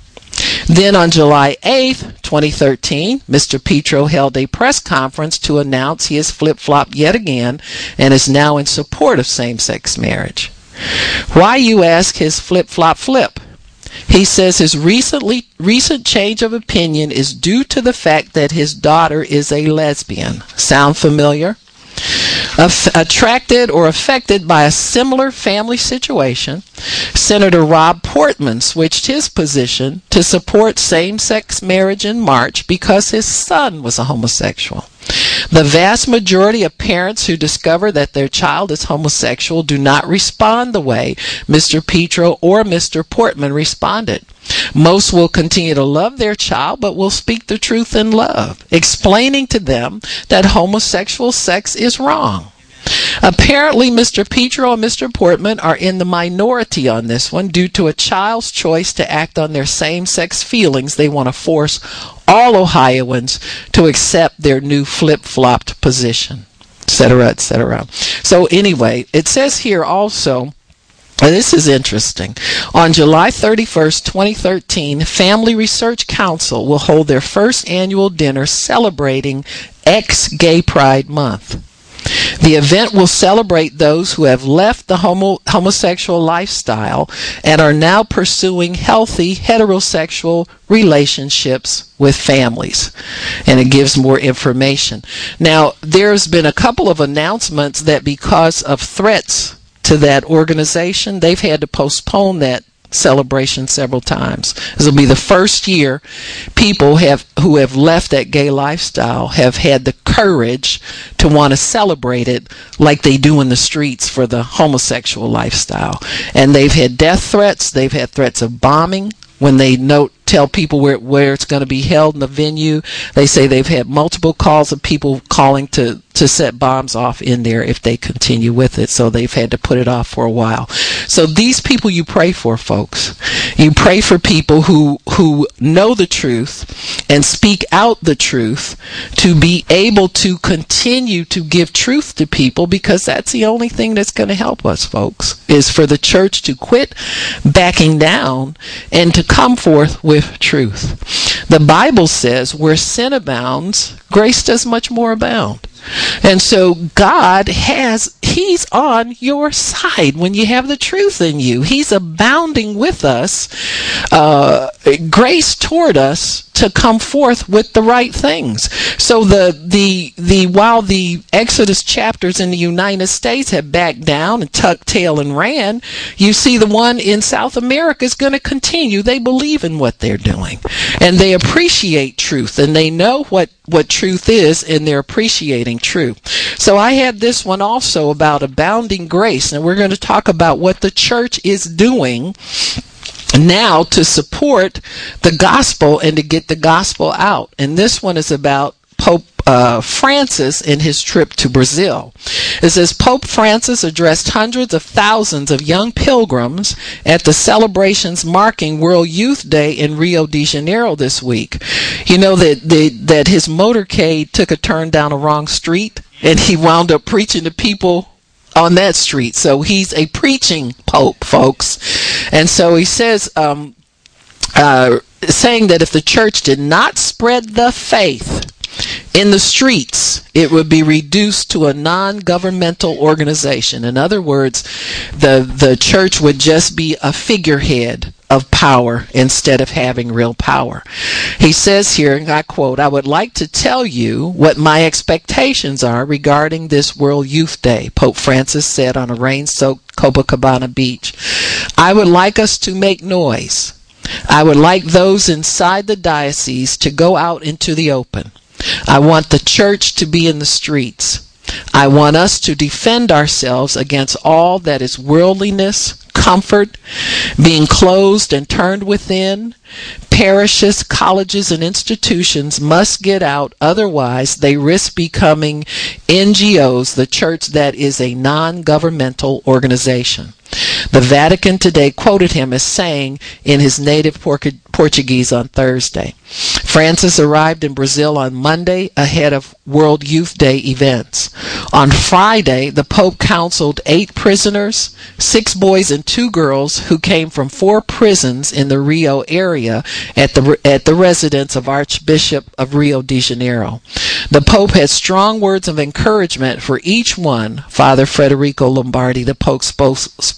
Then on July 8th, 2013, Mr. Petro held a press conference to announce he has flip flopped yet again and is now in support of same sex marriage. Why, you ask, his flip flop flip? He says his recently recent change of opinion is due to the fact that his daughter is a lesbian. Sound familiar? attracted or affected by a similar family situation, Senator Rob Portman switched his position to support same sex marriage in March because his son was a homosexual. The vast majority of parents who discover that their child is homosexual do not respond the way Mr. Petro or Mr. Portman responded. Most will continue to love their child, but will speak the truth in love, explaining to them that homosexual sex is wrong. Apparently, Mr. Petro and Mr. Portman are in the minority on this one due to a child's choice to act on their same sex feelings. They want to force all Ohioans to accept their new flip flopped position, etc., etc. So, anyway, it says here also. And this is interesting. On July 31st, 2013, Family Research Council will hold their first annual dinner celebrating Ex Gay Pride Month. The event will celebrate those who have left the homo- homosexual lifestyle and are now pursuing healthy heterosexual relationships with families. And it gives more information. Now, there's been a couple of announcements that because of threats to that organization, they've had to postpone that celebration several times. This will be the first year people have who have left that gay lifestyle have had the courage to want to celebrate it like they do in the streets for the homosexual lifestyle. And they've had death threats, they've had threats of bombing when they note tell people where where it's going to be held in the venue. They say they've had multiple calls of people calling to to set bombs off in there if they continue with it. So they've had to put it off for a while. So these people you pray for, folks. You pray for people who who know the truth and speak out the truth to be able to continue to give truth to people because that's the only thing that's going to help us, folks, is for the church to quit backing down and to come forth with truth. The Bible says where sin abounds, grace does much more abound. And so God has, He's on your side when you have the truth in you. He's abounding with us, uh, grace toward us to come forth with the right things. So the the the while the Exodus chapters in the United States have backed down and tucked tail and ran, you see the one in South America is going to continue. They believe in what they're doing, and they appreciate truth, and they know what what truth is, and they're appreciating truth. So I had this one also about abounding grace, and we're going to talk about what the church is doing now to support the gospel and to get the gospel out. And this one is about Pope uh, Francis in his trip to Brazil. It says Pope Francis addressed hundreds of thousands of young pilgrims at the celebrations marking World Youth Day in Rio de Janeiro this week. You know that the, that his motorcade took a turn down a wrong street and he wound up preaching to people on that street. So he's a preaching pope, folks. And so he says, um, uh, saying that if the church did not spread the faith in the streets, it would be reduced to a non-governmental organization. In other words, the the church would just be a figurehead of power instead of having real power. He says here, and I quote, I would like to tell you what my expectations are regarding this World Youth Day, Pope Francis said on a rain soaked Copacabana beach. I would like us to make noise. I would like those inside the diocese to go out into the open. I want the church to be in the streets. I want us to defend ourselves against all that is worldliness, comfort, being closed and turned within. Parishes, colleges, and institutions must get out, otherwise, they risk becoming NGOs, the church that is a non governmental organization. The Vatican today quoted him as saying in his native Portuguese on Thursday. Francis arrived in Brazil on Monday ahead of World Youth Day events. On Friday, the Pope counseled eight prisoners, six boys and two girls who came from four prisons in the Rio area at the, at the residence of Archbishop of Rio de Janeiro. The Pope had strong words of encouragement for each one. Father Federico Lombardi, the Pope's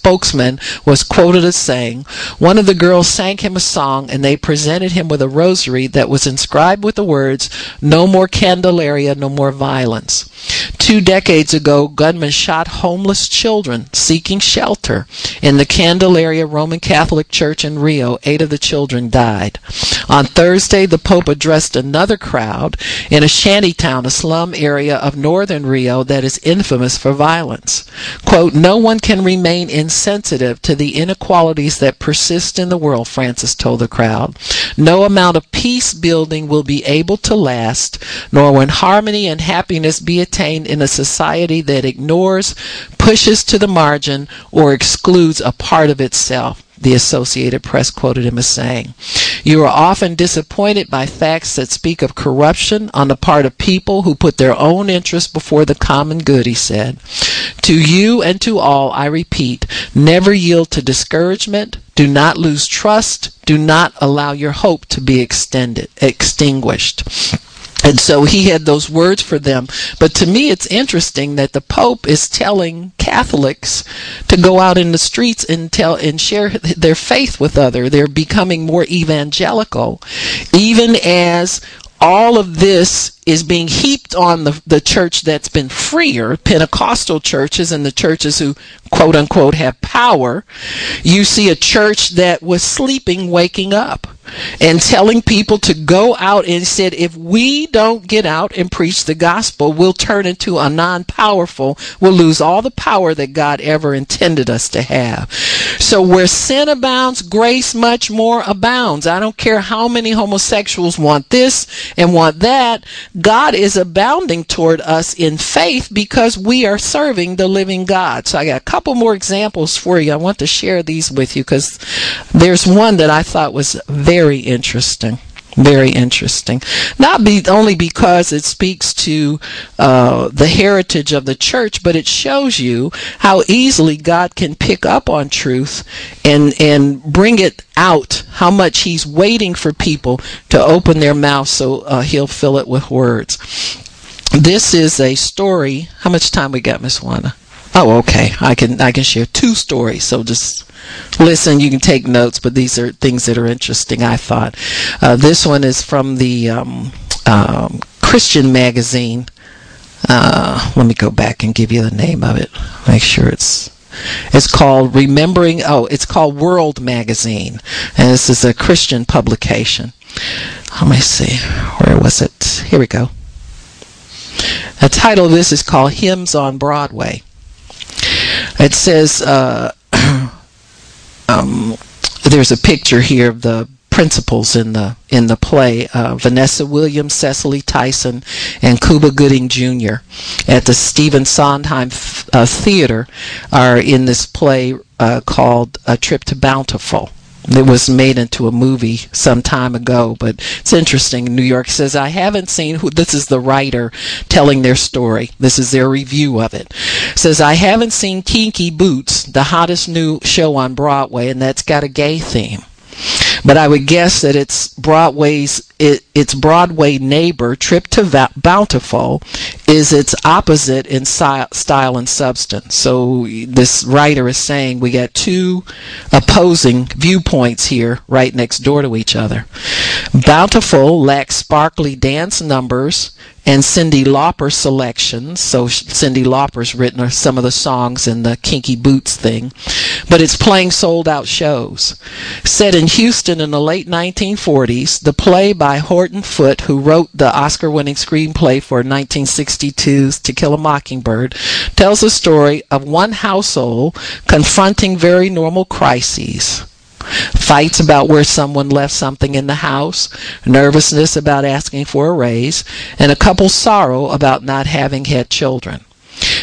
spokesman, was quoted as saying, One of the girls sang him a song and they presented him with a rosary that was inscribed with the words, No more Candelaria, no more violence. Two decades ago, gunmen shot homeless children seeking shelter in the Candelaria Roman Catholic Church in Rio. Eight of the children died. On Thursday, the Pope addressed another crowd in a shanty town, a slum area of northern Rio that is infamous for violence. Quote, No one can remain insensitive to the inequalities that persist in the world, Francis told the crowd. No amount of peace building will be able to last, nor when harmony and happiness be attained in a society that ignores, pushes to the margin, or excludes a part of itself the Associated Press quoted him as saying. You are often disappointed by facts that speak of corruption on the part of people who put their own interests before the common good, he said. To you and to all, I repeat, never yield to discouragement. Do not lose trust. Do not allow your hope to be extended, extinguished. And so he had those words for them. But to me, it's interesting that the Pope is telling Catholics to go out in the streets and tell and share their faith with other. They're becoming more evangelical, even as all of this is being heaped on the, the church that's been freer, Pentecostal churches and the churches who quote unquote have power. You see a church that was sleeping waking up and telling people to go out and said, if we don't get out and preach the gospel, we'll turn into a non powerful, we'll lose all the power that God ever intended us to have. So where sin abounds, grace much more abounds. I don't care how many homosexuals want this and want that. God is abounding toward us in faith because we are serving the living God. So I got a couple more examples for you. I want to share these with you because there's one that I thought was very interesting very interesting. Not be only because it speaks to uh, the heritage of the church, but it shows you how easily God can pick up on truth and and bring it out. How much He's waiting for people to open their mouth so uh, He'll fill it with words. This is a story. How much time we got, Miss Wanda? Oh, okay. I can I can share two stories. So just listen. You can take notes, but these are things that are interesting. I thought uh, this one is from the um, um, Christian magazine. Uh, let me go back and give you the name of it. Make sure it's it's called Remembering. Oh, it's called World Magazine, and this is a Christian publication. Let me see. Where was it? Here we go. The title of this is called Hymns on Broadway. It says uh, [CLEARS THROAT] um, there's a picture here of the principals in the in the play uh, Vanessa Williams, Cicely Tyson, and Cuba Gooding Jr. at the Stephen Sondheim uh, Theater are in this play uh, called A Trip to Bountiful. It was made into a movie some time ago, but it's interesting. New York says, I haven't seen who, this is the writer telling their story. This is their review of it. Says, I haven't seen Kinky Boots, the hottest new show on Broadway, and that's got a gay theme. But I would guess that it's Broadway's it, its Broadway neighbor, Trip to Bountiful, is its opposite in si- style and substance. So this writer is saying we got two opposing viewpoints here right next door to each other. Bountiful lacks sparkly dance numbers and Cyndi Lauper selections. So Cyndi Lauper's written some of the songs in the Kinky Boots thing. but it's playing sold out shows. Set in Houston in the late 1940s, the play by Horton Foote, who wrote the Oscar winning screenplay for 1962's To Kill a Mockingbird, tells the story of one household confronting very normal crises. Fights about where someone left something in the house, nervousness about asking for a raise, and a couple's sorrow about not having had children.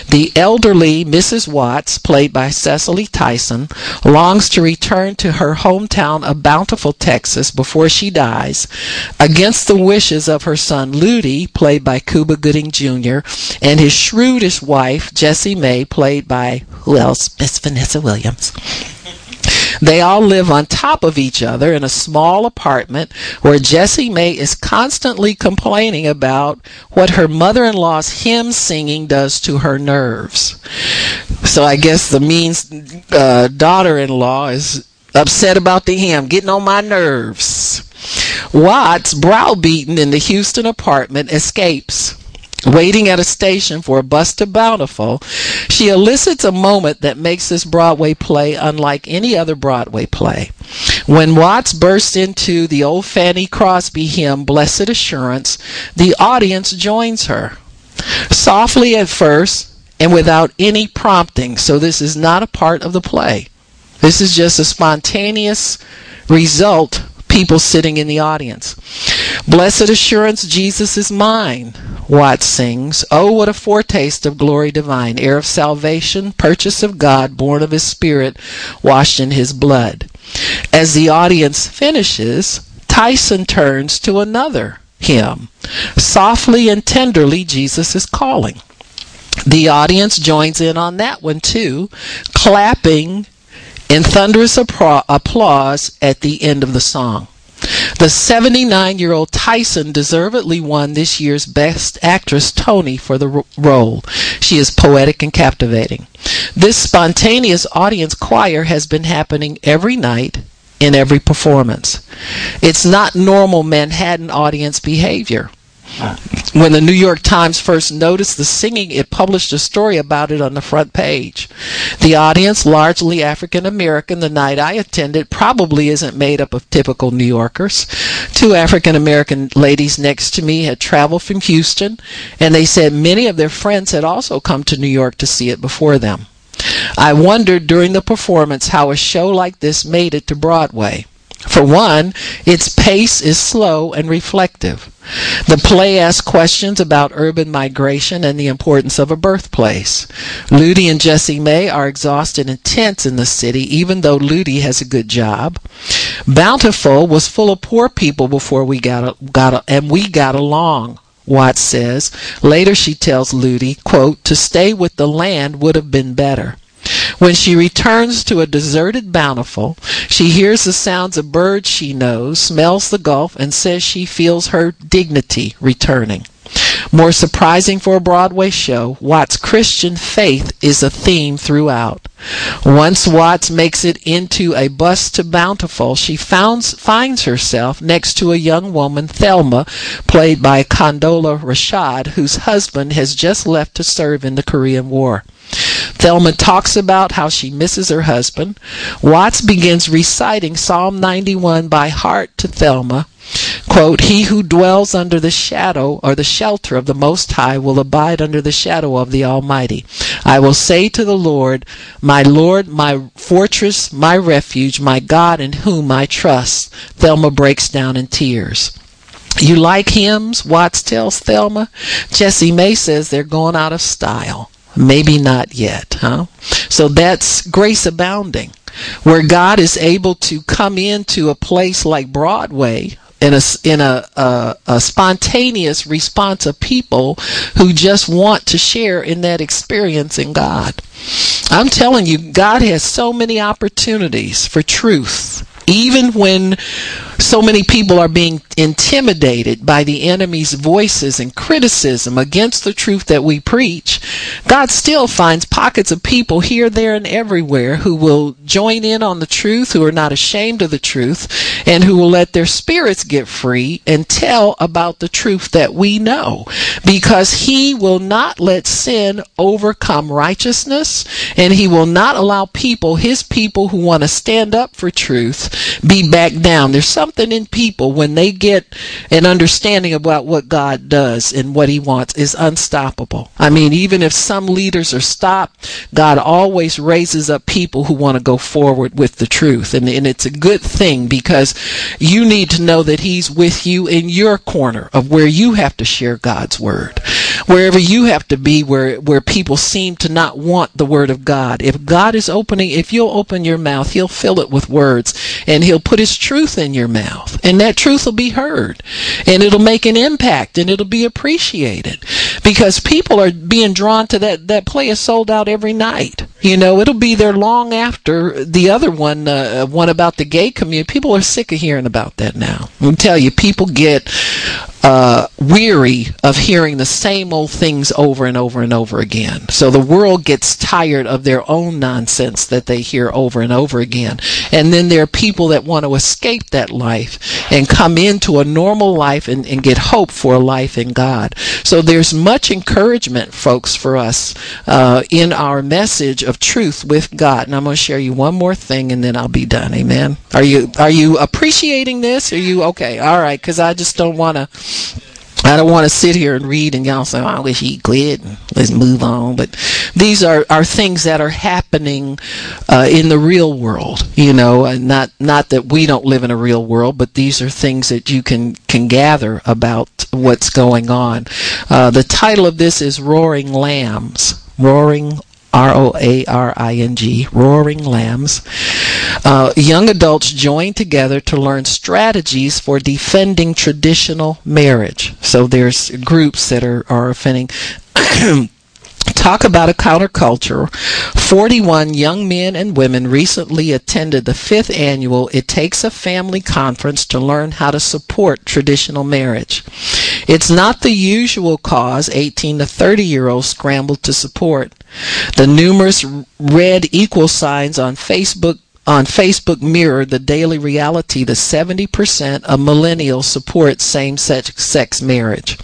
The elderly Mrs. Watts, played by Cicely Tyson, longs to return to her hometown of Bountiful, Texas, before she dies, against the wishes of her son Ludie, played by Cuba Gooding Jr., and his shrewdish wife, Jessie Mae, played by who else? Miss Vanessa Williams. They all live on top of each other in a small apartment where Jessie Mae is constantly complaining about what her mother in law's hymn singing does to her nerves. So I guess the mean uh, daughter in law is upset about the hymn, getting on my nerves. Watts, browbeaten in the Houston apartment, escapes. Waiting at a station for a bus to Bountiful, she elicits a moment that makes this Broadway play unlike any other Broadway play. When Watts bursts into the old Fanny Crosby hymn, Blessed Assurance, the audience joins her. Softly at first and without any prompting, so this is not a part of the play. This is just a spontaneous result people sitting in the audience. Blessed assurance, Jesus is mine, Watts sings. Oh, what a foretaste of glory divine, heir of salvation, purchase of God, born of his spirit, washed in his blood. As the audience finishes, Tyson turns to another hymn. Softly and tenderly, Jesus is calling. The audience joins in on that one too, clapping in thunderous applause at the end of the song. The 79 year old Tyson deservedly won this year's Best Actress Tony for the role. She is poetic and captivating. This spontaneous audience choir has been happening every night in every performance. It's not normal Manhattan audience behavior. When the New York Times first noticed the singing, it published a story about it on the front page. The audience, largely African American, the night I attended probably isn't made up of typical New Yorkers. Two African American ladies next to me had traveled from Houston, and they said many of their friends had also come to New York to see it before them. I wondered during the performance how a show like this made it to Broadway. For one, its pace is slow and reflective. The play asks questions about urban migration and the importance of a birthplace. Ludie and Jessie Mae are exhausted and tense in the city, even though Ludie has a good job. Bountiful was full of poor people before we got, got and we got along. Watts says. Later she tells Ludie, quote, to stay with the land would have been better. When she returns to a deserted bountiful, she hears the sounds of birds she knows, smells the gulf, and says she feels her dignity returning. More surprising for a Broadway show, Watts' Christian faith is a theme throughout. Once Watts makes it into a bus to Bountiful, she founds, finds herself next to a young woman, Thelma, played by Condola Rashad, whose husband has just left to serve in the Korean War. Thelma talks about how she misses her husband. Watts begins reciting Psalm 91 by heart to Thelma. Quote, He who dwells under the shadow or the shelter of the Most High will abide under the shadow of the Almighty. I will say to the Lord, My Lord, my fortress, my refuge, my God in whom I trust. Thelma breaks down in tears. You like hymns? Watts tells Thelma. Jessie Mae says they're going out of style. Maybe not yet, huh? So that's grace abounding, where God is able to come into a place like Broadway in a in a, a, a spontaneous response of people who just want to share in that experience in God. I'm telling you, God has so many opportunities for truth even when so many people are being intimidated by the enemy's voices and criticism against the truth that we preach, God still finds pockets of people here, there, and everywhere who will join in on the truth, who are not ashamed of the truth, and who will let their spirits get free and tell about the truth that we know. Because He will not let sin overcome righteousness, and He will not allow people, His people who want to stand up for truth, be backed down. There's something in people when they get an understanding about what God does and what He wants is unstoppable. I mean, even if some leaders are stopped, God always raises up people who want to go forward with the truth. And, and it's a good thing because you need to know that He's with you in your corner of where you have to share God's word. Wherever you have to be where, where people seem to not want the word of God. If God is opening, if you'll open your mouth, He'll fill it with words and He'll put His truth in your mouth. And that truth will be heard and it'll make an impact and it'll be appreciated because people are being drawn to that, that play is sold out every night. You know, it'll be there long after the other one, uh, one about the gay community. People are sick of hearing about that now. I'll tell you, people get uh, weary of hearing the same old things over and over and over again. So the world gets tired of their own nonsense that they hear over and over again. And then there are people that want to escape that life and come into a normal life and, and get hope for a life in God. So there's much encouragement, folks, for us uh, in our message of truth with God. And I'm going to share you one more thing and then I'll be done. Amen. Are you are you appreciating this? Are you okay? All right, because I just don't want to I don't want to sit here and read and y'all say, oh, I wish he quit. Let's move on. But these are, are things that are happening uh, in the real world, you know, and not, not that we don't live in a real world, but these are things that you can, can gather about what's going on. Uh, the title of this is Roaring Lambs. Roaring R O A R I N G, Roaring Lambs. Uh, young adults join together to learn strategies for defending traditional marriage. So there's groups that are, are offending. [COUGHS] Talk about a counterculture. 41 young men and women recently attended the fifth annual It Takes a Family Conference to learn how to support traditional marriage. It's not the usual cause 18 to 30 year olds scramble to support. The numerous red equal signs on Facebook on Facebook mirror the daily reality that 70% of millennials support same sex marriage.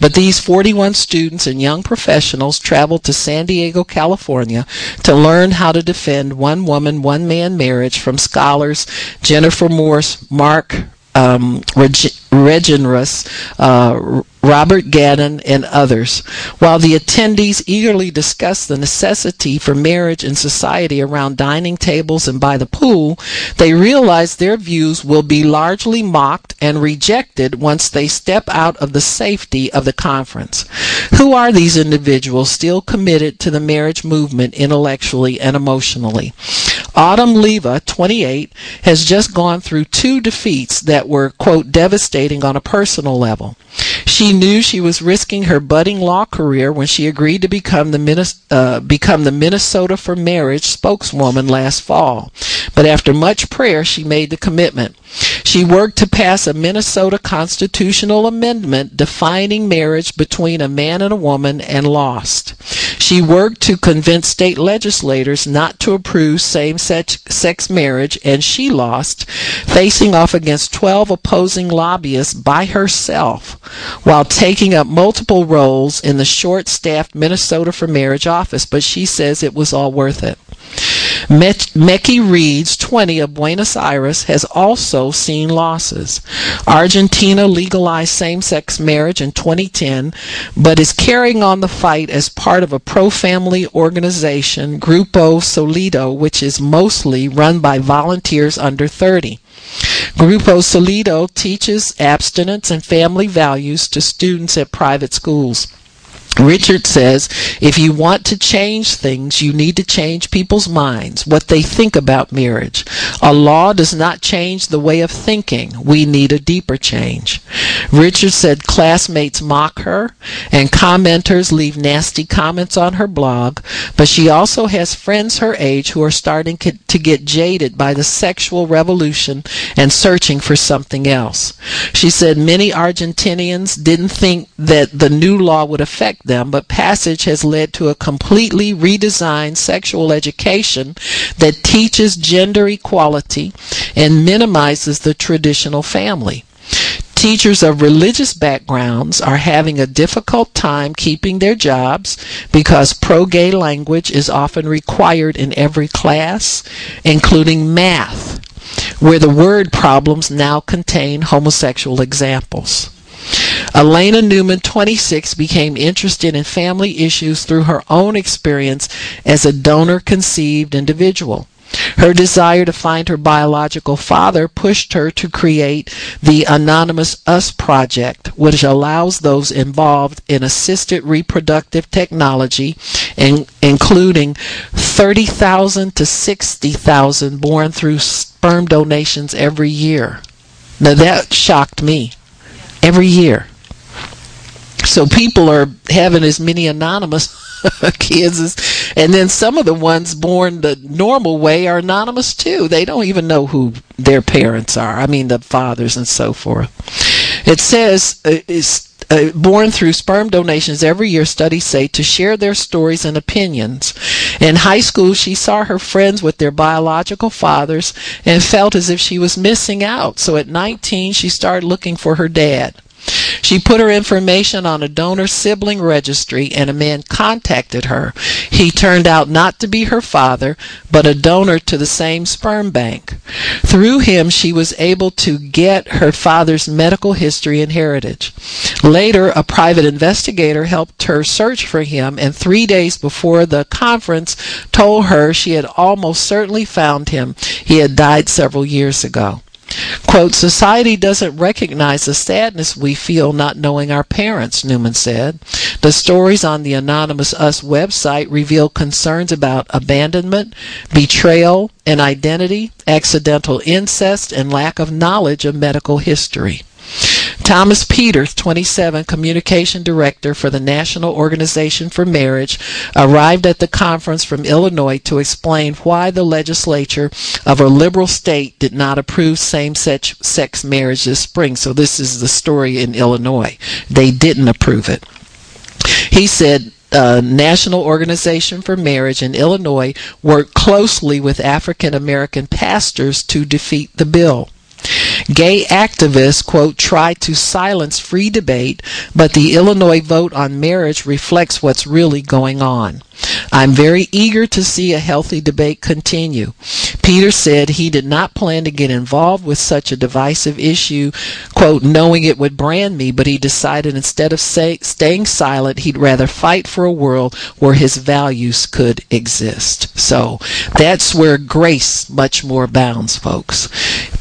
But these 41 students and young professionals traveled to San Diego, California to learn how to defend one woman, one man marriage from scholars Jennifer Morse, Mark um, Reg- Regenerus, uh, Robert Gannon, and others. While the attendees eagerly discussed the necessity for marriage in society around dining tables and by the pool, they realized their views will be largely mocked and rejected once they step out of the safety of the conference. Who are these individuals still committed to the marriage movement intellectually and emotionally? Autumn Leva, 28, has just gone through two defeats that were, quote, devastating on a personal level. She knew she was risking her budding law career when she agreed to become the, uh, become the Minnesota for Marriage spokeswoman last fall. But after much prayer, she made the commitment. She worked to pass a Minnesota constitutional amendment defining marriage between a man and a woman and lost. She worked to convince state legislators not to approve same sex marriage and she lost, facing off against 12 opposing lobbyists by herself while taking up multiple roles in the short staffed Minnesota for Marriage office. But she says it was all worth it. Mekhi Reeds, 20 of Buenos Aires, has also seen losses. Argentina legalized same sex marriage in 2010, but is carrying on the fight as part of a pro family organization, Grupo Solido, which is mostly run by volunteers under 30. Grupo Solido teaches abstinence and family values to students at private schools. Richard says, if you want to change things, you need to change people's minds, what they think about marriage. A law does not change the way of thinking. We need a deeper change. Richard said classmates mock her and commenters leave nasty comments on her blog, but she also has friends her age who are starting to get jaded by the sexual revolution and searching for something else. She said many Argentinians didn't think that the new law would affect them, but Passage has led to a completely redesigned sexual education that teaches gender equality and minimizes the traditional family. Teachers of religious backgrounds are having a difficult time keeping their jobs because pro gay language is often required in every class, including math, where the word problems now contain homosexual examples. Alana Newman, 26, became interested in family issues through her own experience as a donor conceived individual. Her desire to find her biological father pushed her to create the Anonymous Us Project, which allows those involved in assisted reproductive technology, in, including 30,000 to 60,000 born through sperm donations every year. Now that shocked me. Every year. So people are having as many anonymous [LAUGHS] kids as, and then some of the ones born the normal way are anonymous too. They don't even know who their parents are. I mean, the fathers and so forth. It says uh, is uh, born through sperm donations every year, studies say, to share their stories and opinions. In high school, she saw her friends with their biological fathers and felt as if she was missing out. So at 19, she started looking for her dad. She put her information on a donor sibling registry and a man contacted her. He turned out not to be her father, but a donor to the same sperm bank. Through him, she was able to get her father's medical history and heritage. Later, a private investigator helped her search for him, and three days before the conference, told her she had almost certainly found him. He had died several years ago. Quote, society doesn't recognize the sadness we feel not knowing our parents, Newman said. The stories on the Anonymous Us website reveal concerns about abandonment, betrayal, and identity, accidental incest, and lack of knowledge of medical history. Thomas Peters, 27, Communication Director for the National Organization for Marriage, arrived at the conference from Illinois to explain why the legislature of a liberal state did not approve same sex marriage this spring. So, this is the story in Illinois. They didn't approve it. He said uh, National Organization for Marriage in Illinois worked closely with African American pastors to defeat the bill. Gay activists, quote, try to silence free debate, but the Illinois vote on marriage reflects what's really going on. I'm very eager to see a healthy debate continue. Peter said he did not plan to get involved with such a divisive issue, quote, knowing it would brand me, but he decided instead of say, staying silent, he'd rather fight for a world where his values could exist. So that's where grace much more abounds, folks.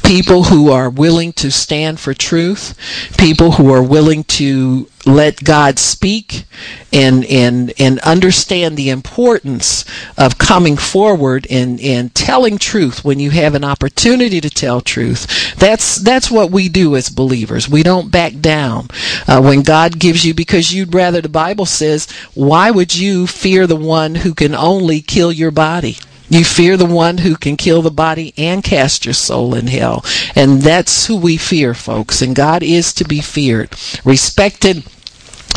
People who are willing to stand for truth, people who are willing to let God speak and and and understand the importance of coming forward and and telling truth when you have an opportunity to tell truth. That's that's what we do as believers. We don't back down uh, when God gives you because you'd rather. The Bible says, "Why would you fear the one who can only kill your body?" You fear the one who can kill the body and cast your soul in hell. And that's who we fear, folks. And God is to be feared, respected,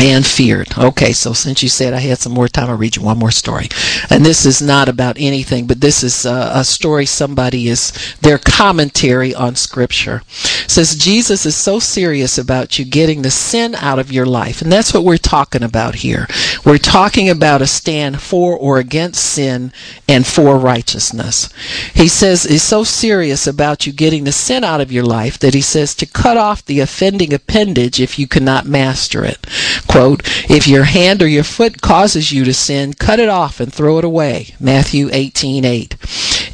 and feared. Okay, so since you said I had some more time, I'll read you one more story. And this is not about anything, but this is a, a story somebody is, their commentary on Scripture. It says, Jesus is so serious about you getting the sin out of your life. And that's what we're talking about here. We're talking about a stand for or against sin and for righteousness. He says, he's so serious about you getting the sin out of your life that he says to cut off the offending appendage if you cannot master it quote, if your hand or your foot causes you to sin, cut it off and throw it away. Matthew 18:8.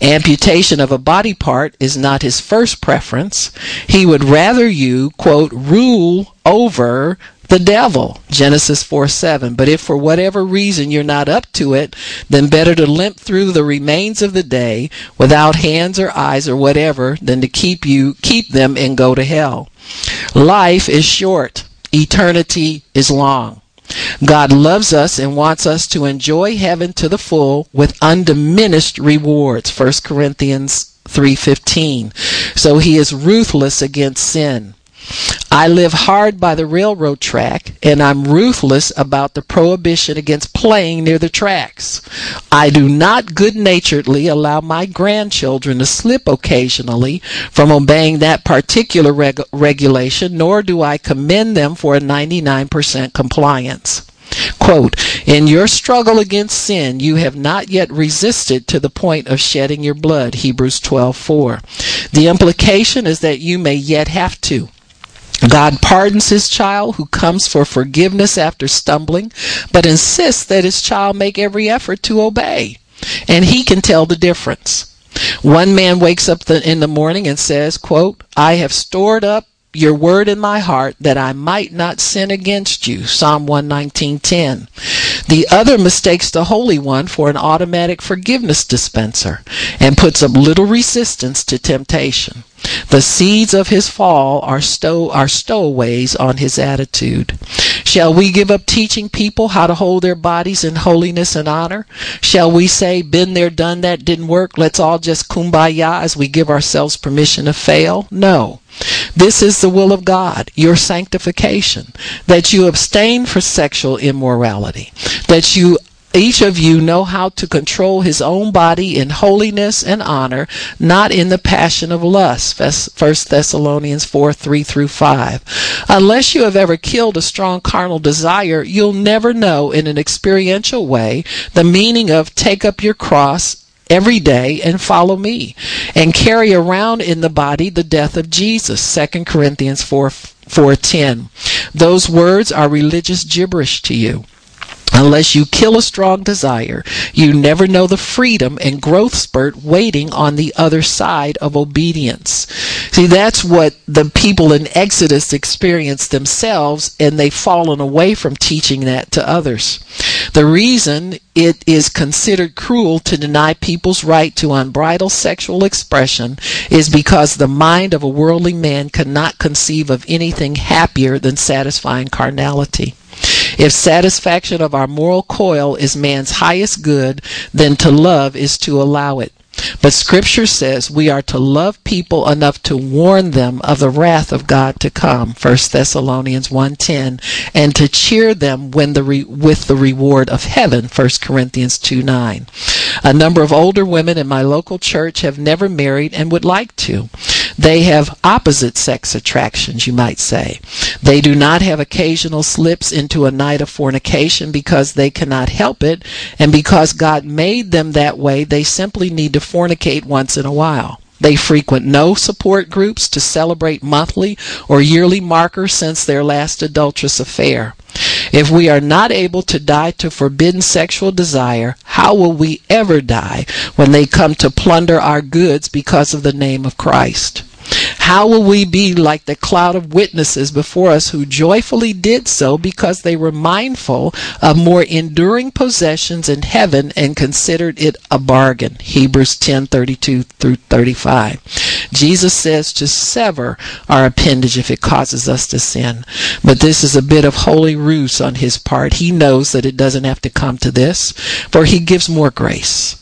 Amputation of a body part is not his first preference. He would rather you, quote, rule over the devil. Genesis 4 7. But if for whatever reason you're not up to it, then better to limp through the remains of the day without hands or eyes or whatever than to keep you keep them and go to hell. Life is short eternity is long. God loves us and wants us to enjoy heaven to the full with undiminished rewards. 1 Corinthians 3:15. So he is ruthless against sin. I live hard by the railroad track, and I'm ruthless about the prohibition against playing near the tracks. I do not good naturedly allow my grandchildren to slip occasionally from obeying that particular reg- regulation, nor do I commend them for a 99% compliance. Quote, In your struggle against sin, you have not yet resisted to the point of shedding your blood. Hebrews 12:4. The implication is that you may yet have to. God pardons his child who comes for forgiveness after stumbling, but insists that his child make every effort to obey. And he can tell the difference. One man wakes up the, in the morning and says, quote, I have stored up your word in my heart that I might not sin against you. Psalm 119:10. The other mistakes the Holy One for an automatic forgiveness dispenser and puts up little resistance to temptation. The seeds of his fall are, stow- are stowaways on his attitude. Shall we give up teaching people how to hold their bodies in holiness and honor? Shall we say, been there, done that, didn't work, let's all just kumbaya as we give ourselves permission to fail? No. This is the will of God, your sanctification, that you abstain from sexual immorality, that you each of you know how to control his own body in holiness and honor, not in the passion of lust. 1 Thessalonians 4 3 through 5. Unless you have ever killed a strong carnal desire, you'll never know in an experiential way the meaning of take up your cross every day and follow me and carry around in the body the death of Jesus 2 Corinthians 4 4:10 those words are religious gibberish to you Unless you kill a strong desire, you never know the freedom and growth spurt waiting on the other side of obedience. See, that's what the people in Exodus experienced themselves, and they've fallen away from teaching that to others. The reason it is considered cruel to deny people's right to unbridled sexual expression is because the mind of a worldly man cannot conceive of anything happier than satisfying carnality. If satisfaction of our moral coil is man's highest good, then to love is to allow it. But scripture says we are to love people enough to warn them of the wrath of God to come, 1 Thessalonians 1:10, and to cheer them when the re- with the reward of heaven, 1 Corinthians 2:9. A number of older women in my local church have never married and would like to. They have opposite sex attractions, you might say. They do not have occasional slips into a night of fornication because they cannot help it, and because God made them that way, they simply need to fornicate once in a while. They frequent no support groups to celebrate monthly or yearly markers since their last adulterous affair. If we are not able to die to forbidden sexual desire, how will we ever die when they come to plunder our goods because of the name of Christ? How will we be like the cloud of witnesses before us who joyfully did so because they were mindful of more enduring possessions in heaven and considered it a bargain? Hebrews 10:32 through 35. Jesus says to sever our appendage if it causes us to sin. But this is a bit of holy ruse on his part. He knows that it doesn't have to come to this, for he gives more grace.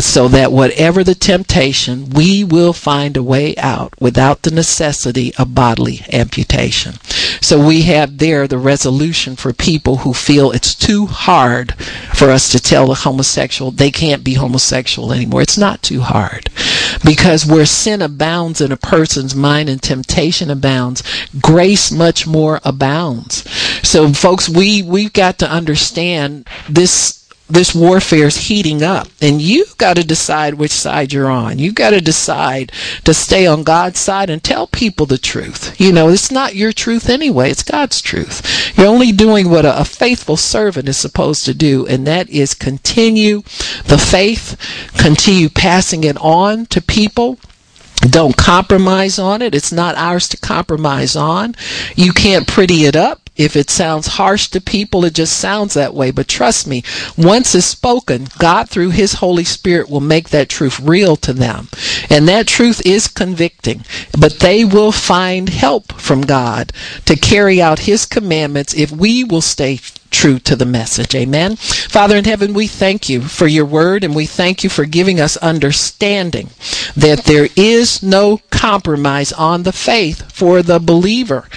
So that whatever the temptation, we will find a way out without the necessity of bodily amputation. So we have there the resolution for people who feel it's too hard for us to tell a homosexual they can't be homosexual anymore. It's not too hard. Because where sin abounds in a person's mind and temptation abounds, grace much more abounds. So folks, we, we've got to understand this this warfare is heating up and you've got to decide which side you're on you've got to decide to stay on god's side and tell people the truth you know it's not your truth anyway it's god's truth you're only doing what a, a faithful servant is supposed to do and that is continue the faith continue passing it on to people don't compromise on it. It's not ours to compromise on. You can't pretty it up. If it sounds harsh to people, it just sounds that way. But trust me, once it's spoken, God through His Holy Spirit will make that truth real to them. And that truth is convicting. But they will find help from God to carry out His commandments if we will stay true to the message. Amen. Father in heaven, we thank you for your word and we thank you for giving us understanding that there is no compromise on the faith for the believer.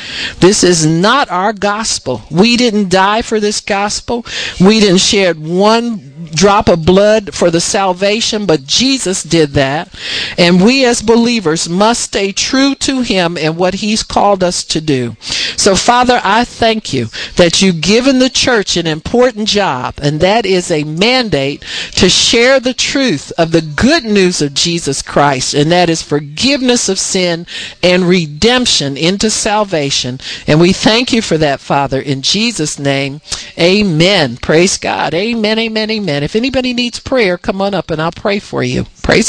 This is not our gospel. We didn't die for this gospel. We didn't shed one drop of blood for the salvation, but Jesus did that. And we as believers must stay true to Him and what He's called us to do. So, Father, I thank you that you've given the church an important job, and that is a mandate to share the truth of the good news of Jesus Christ, and that is forgiveness of sin and redemption into salvation. And we thank you for that, Father, in Jesus' name. Amen. Praise God. Amen, amen, amen. If anybody needs prayer, come on up and I'll pray for you. Praise